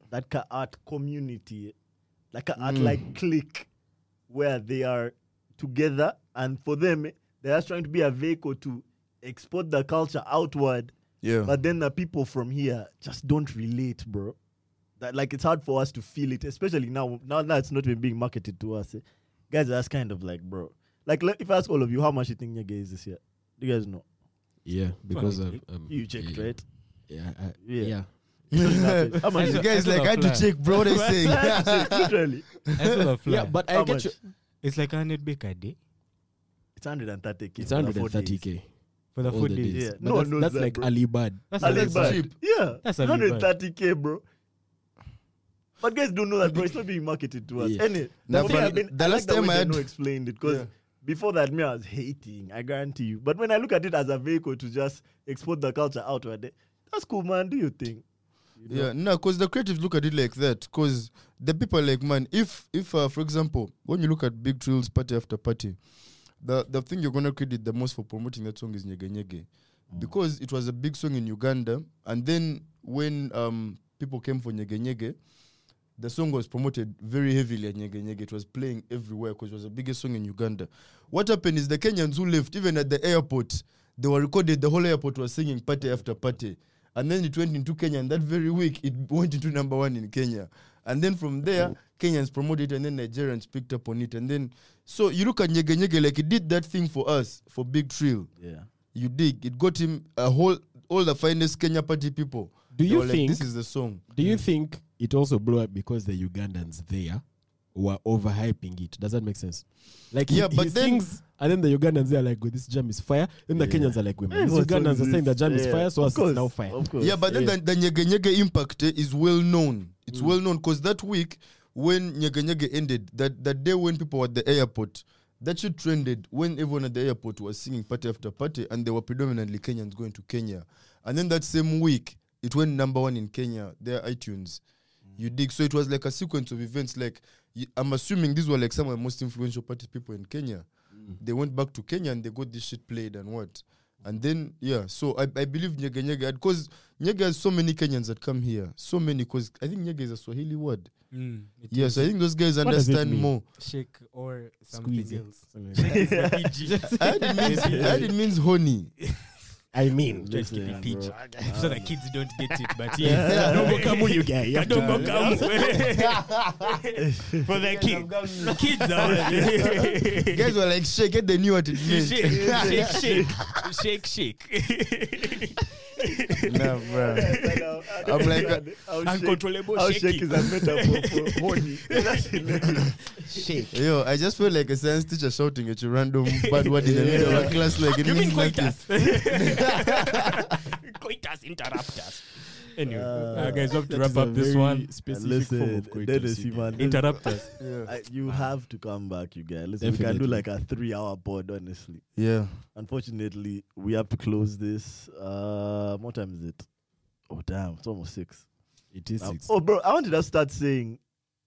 that ka art community, like a art mm. like clique, where they are together, and for them they're trying to be a vehicle to export the culture outward. yeah, But then the people from here just don't relate, bro. That like it's hard for us to feel it, especially now. Now that it's not even being marketed to us, eh, guys. That's kind of like, bro. Like, le- if I ask all of you, how much you think Nyege is this year? Do you guys know? Yeah, because Well, of um, You checked, yeah, right? Yeah, I, Yeah. yeah. how much? the is guys like I I a had to check, bro. They saying. Literally, I saw the flyer. Yeah, but I How get much? you. it's like 100 bake a day it's 130k. It's for the four 130k. for the all four days. days. Yeah, But no one that's, knows that's that, like bro. Alibad. That's And a cheap. Yeah, That's a 130k, bro. But guys don't know that, bro. It's not being marketed to us. Yeah. Any, Now, for me, but I've been, the I like last the time I had- explained it because Yeah. before that, me, I was hating. I guarantee you. But when I look at it as a vehicle to just export the culture outward, that's cool, man. Do you think? You know? Yeah, no, because the creatives look at it like that. Because the people are like, man, if if uh, for example, when you look at Big Trills party after party, the the thing you're gonna credit the most for promoting that song is Nyege Nyege, because it was a big song in Uganda, and then when um people came for Nyege Nyege, the song was promoted very heavily at Nyege Nyege. It was playing everywhere because it was the biggest song in Uganda. What happened is the Kenyans who left, even at the airport, they were recorded. The whole airport was singing party after party, and then it went into Kenya. And that very week, it went into number one in Kenya. And then from there, Kenyans promoted it, and then Nigerians picked up on it. And then, so you look at Nyege Nyege, like it did that thing for us for Big Trill. Yeah. You dig? It got him a whole all the finest Kenya party people. Do you were like, think? this is the song? do you think it also blew up because the Ugandans there were overhyping it? Does that make sense? Like he, Yeah, but he then- sings, and then the Ugandans they are like, "Oh, "This jam is fire." Then the Yeah. Kenyans are like, "Wait, man, these Ugandans are saying the this? jam is fire, so of us it's course, now fire." Of course. Yeah, but then Yeah. the, the Nyege Nyege impact eh, is well known. It's Mm. well known because that week when Nyege Nyege ended, that, that day when people were at the airport, that shit trended when everyone at the airport was singing party after party, and they were predominantly Kenyans going to Kenya. And then that same week, it went number one in Kenya, their iTunes. You dig? So it was like a sequence of events. Like y- I'm assuming these were like some of the most influential party people in Kenya. They went back to Kenya and they got this shit played and what. And then yeah, so I, I believe Nyege Nyege because Nyege has so many Kenyans that come here, so many because I think Nyege is a Swahili word. Mm, it Yes, is I think those guys What understand more. shake or something Squeeze it. else. Something like that. I heard it means, I heard it means honey. I mean, Just keep Listen, it bro. so the um, kids don't get it, but yes. Kadogo kamu, you guy. You have to- Kadogo kamu. For the kids. Kids are guys were like, shake it, they knew what it meant. shake, shake, shake, shake, shake. nah, bro. I'm like, how Uncontrollable How shake shaking. is a metaphor for horny. That's hilarious. Yo, I just felt like a science teacher shouting at you random bad word in the middle of a class. Like it You mean means nothing. coitus? coitus interrupt us. Anyway, Uh, uh, guys, we have to wrap up this one. Specific form Listen, of Dennis, you you man, Interrupt us. Yeah. I, you have to come back, you guys. Listen, we can do like a three-hour pod, honestly. Yeah. Unfortunately, we have to close this. Uh, what time is it? Oh damn, it's almost six. It is Um, six. oh, bro, I wanted to start saying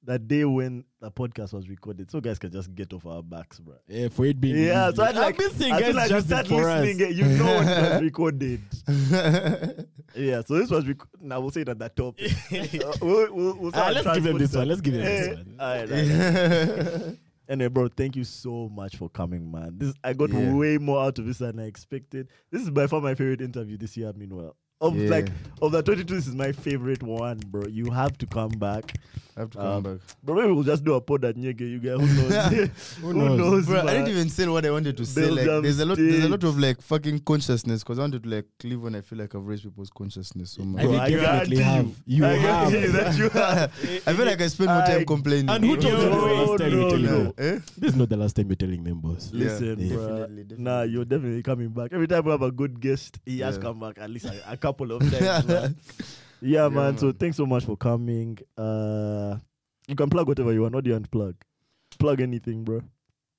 that day when the podcast was recorded, so guys can just get off our backs, bro. Yeah, for it being Yeah, so I'd like, I've been soon guys you just start for us. listening, eh, you know it was recorded. Yeah, so this was rec- now we'll say it at the top. Uh, we'll, we'll, we'll let's give them this one. Let's give them this one. alright, alright. Anyway, bro, thank you so much for coming, man. This I got Yeah. way more out of this than I expected. This is by far my favorite interview this year. Meanwhile, of Yeah. like of the 22, this is my favorite one, bro. You have to come back, I have to come Um, back. But Maybe we'll just do a pod at Nyege. You guys. who knows? Who knows? Bro, I man? didn't even say what I wanted to say. Like, Belgium there's a lot, there's a lot of like fucking consciousness because I wanted to like live when I feel like I've raised people's consciousness so much. I Bro, think I you definitely guarantee have. You I have. guarantee that you have. I feel like I spend more time I- complaining. And who told you No, this is the last time no, you're telling no. them? Eh? This is not the last time you're telling them, boss. Yeah, Listen, yeah. bro. Definitely, definitely. Nah, you're definitely coming back. Every time we have a good guest, he has Yeah. come back at least a, a couple of times. man. Yeah, man. So thanks so much for coming. Uh, you can plug whatever you want. What do you want to plug? Plug anything, bro.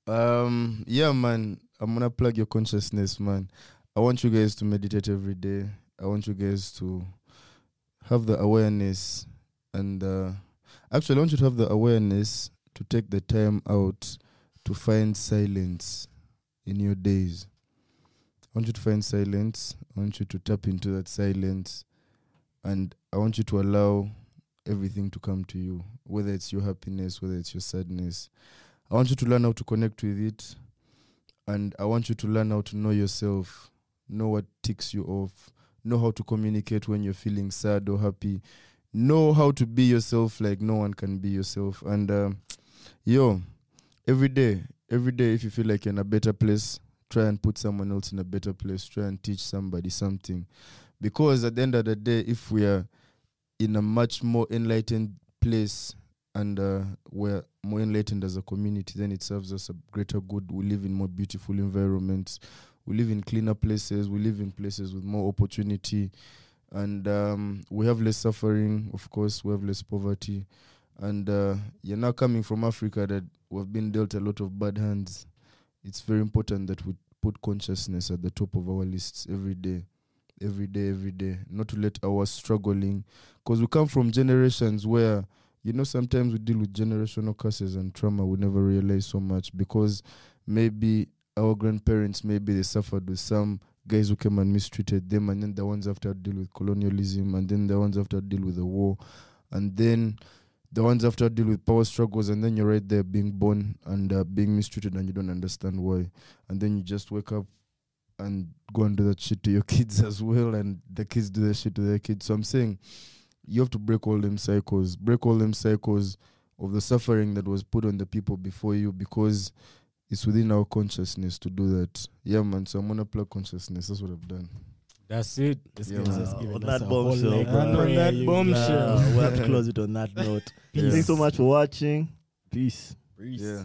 Um, yeah, man. I'm gonna plug your consciousness, man. I want you guys to meditate every day. I want you guys to have the awareness, and uh, actually, I want you to have the awareness to take the time out to find silence in your days. I want you to find silence. I want you to tap into that silence, and I want you to allow everything to come to you, whether it's your happiness, whether it's your sadness. I want you to learn how to connect with it. And I want you to learn how to know yourself, know what ticks you off, know how to communicate when you're feeling sad or happy, know how to be yourself like no one can be yourself. And um, yo, every day, every day, if you feel like you're in a better place, try and put someone else in a better place, try and teach somebody something. Because at the end of the day, if we are in a much more enlightened place and uh, we're more enlightened as a community, then it serves us a greater good. We live in more beautiful environments. We live in cleaner places. We live in places with more opportunity. And um, we have less suffering, of course. We have less poverty. And uh, you're now coming from Africa that we've been dealt a lot of bad hands. It's very important that we put consciousness at the top of our lists every day. Every day, every day. Not to let our struggling, because we come from generations where you know sometimes we deal with generational curses and trauma we never realize so much because maybe our grandparents maybe they suffered with some guys who came and mistreated them and then the ones after deal with colonialism and then the ones after deal with the war and then the ones after deal with power struggles and then you're right there being born and uh, being mistreated and you don't understand why and then you just wake up and go and do that shit to your kids as well and the kids do that shit to their kids so i'm saying you have to break all them cycles, break all them cycles of the suffering that was put on the people before you because it's within our consciousness to do that. Yeah, man. So I'm gonna plug consciousness. That's what I've done. That's it. This Yeah, guy's man. just on us that bombshell, leg man. on that bombshell. Uh, we'll have to close it on that note. Peace. Thanks so much for watching. Peace. Peace. Yeah.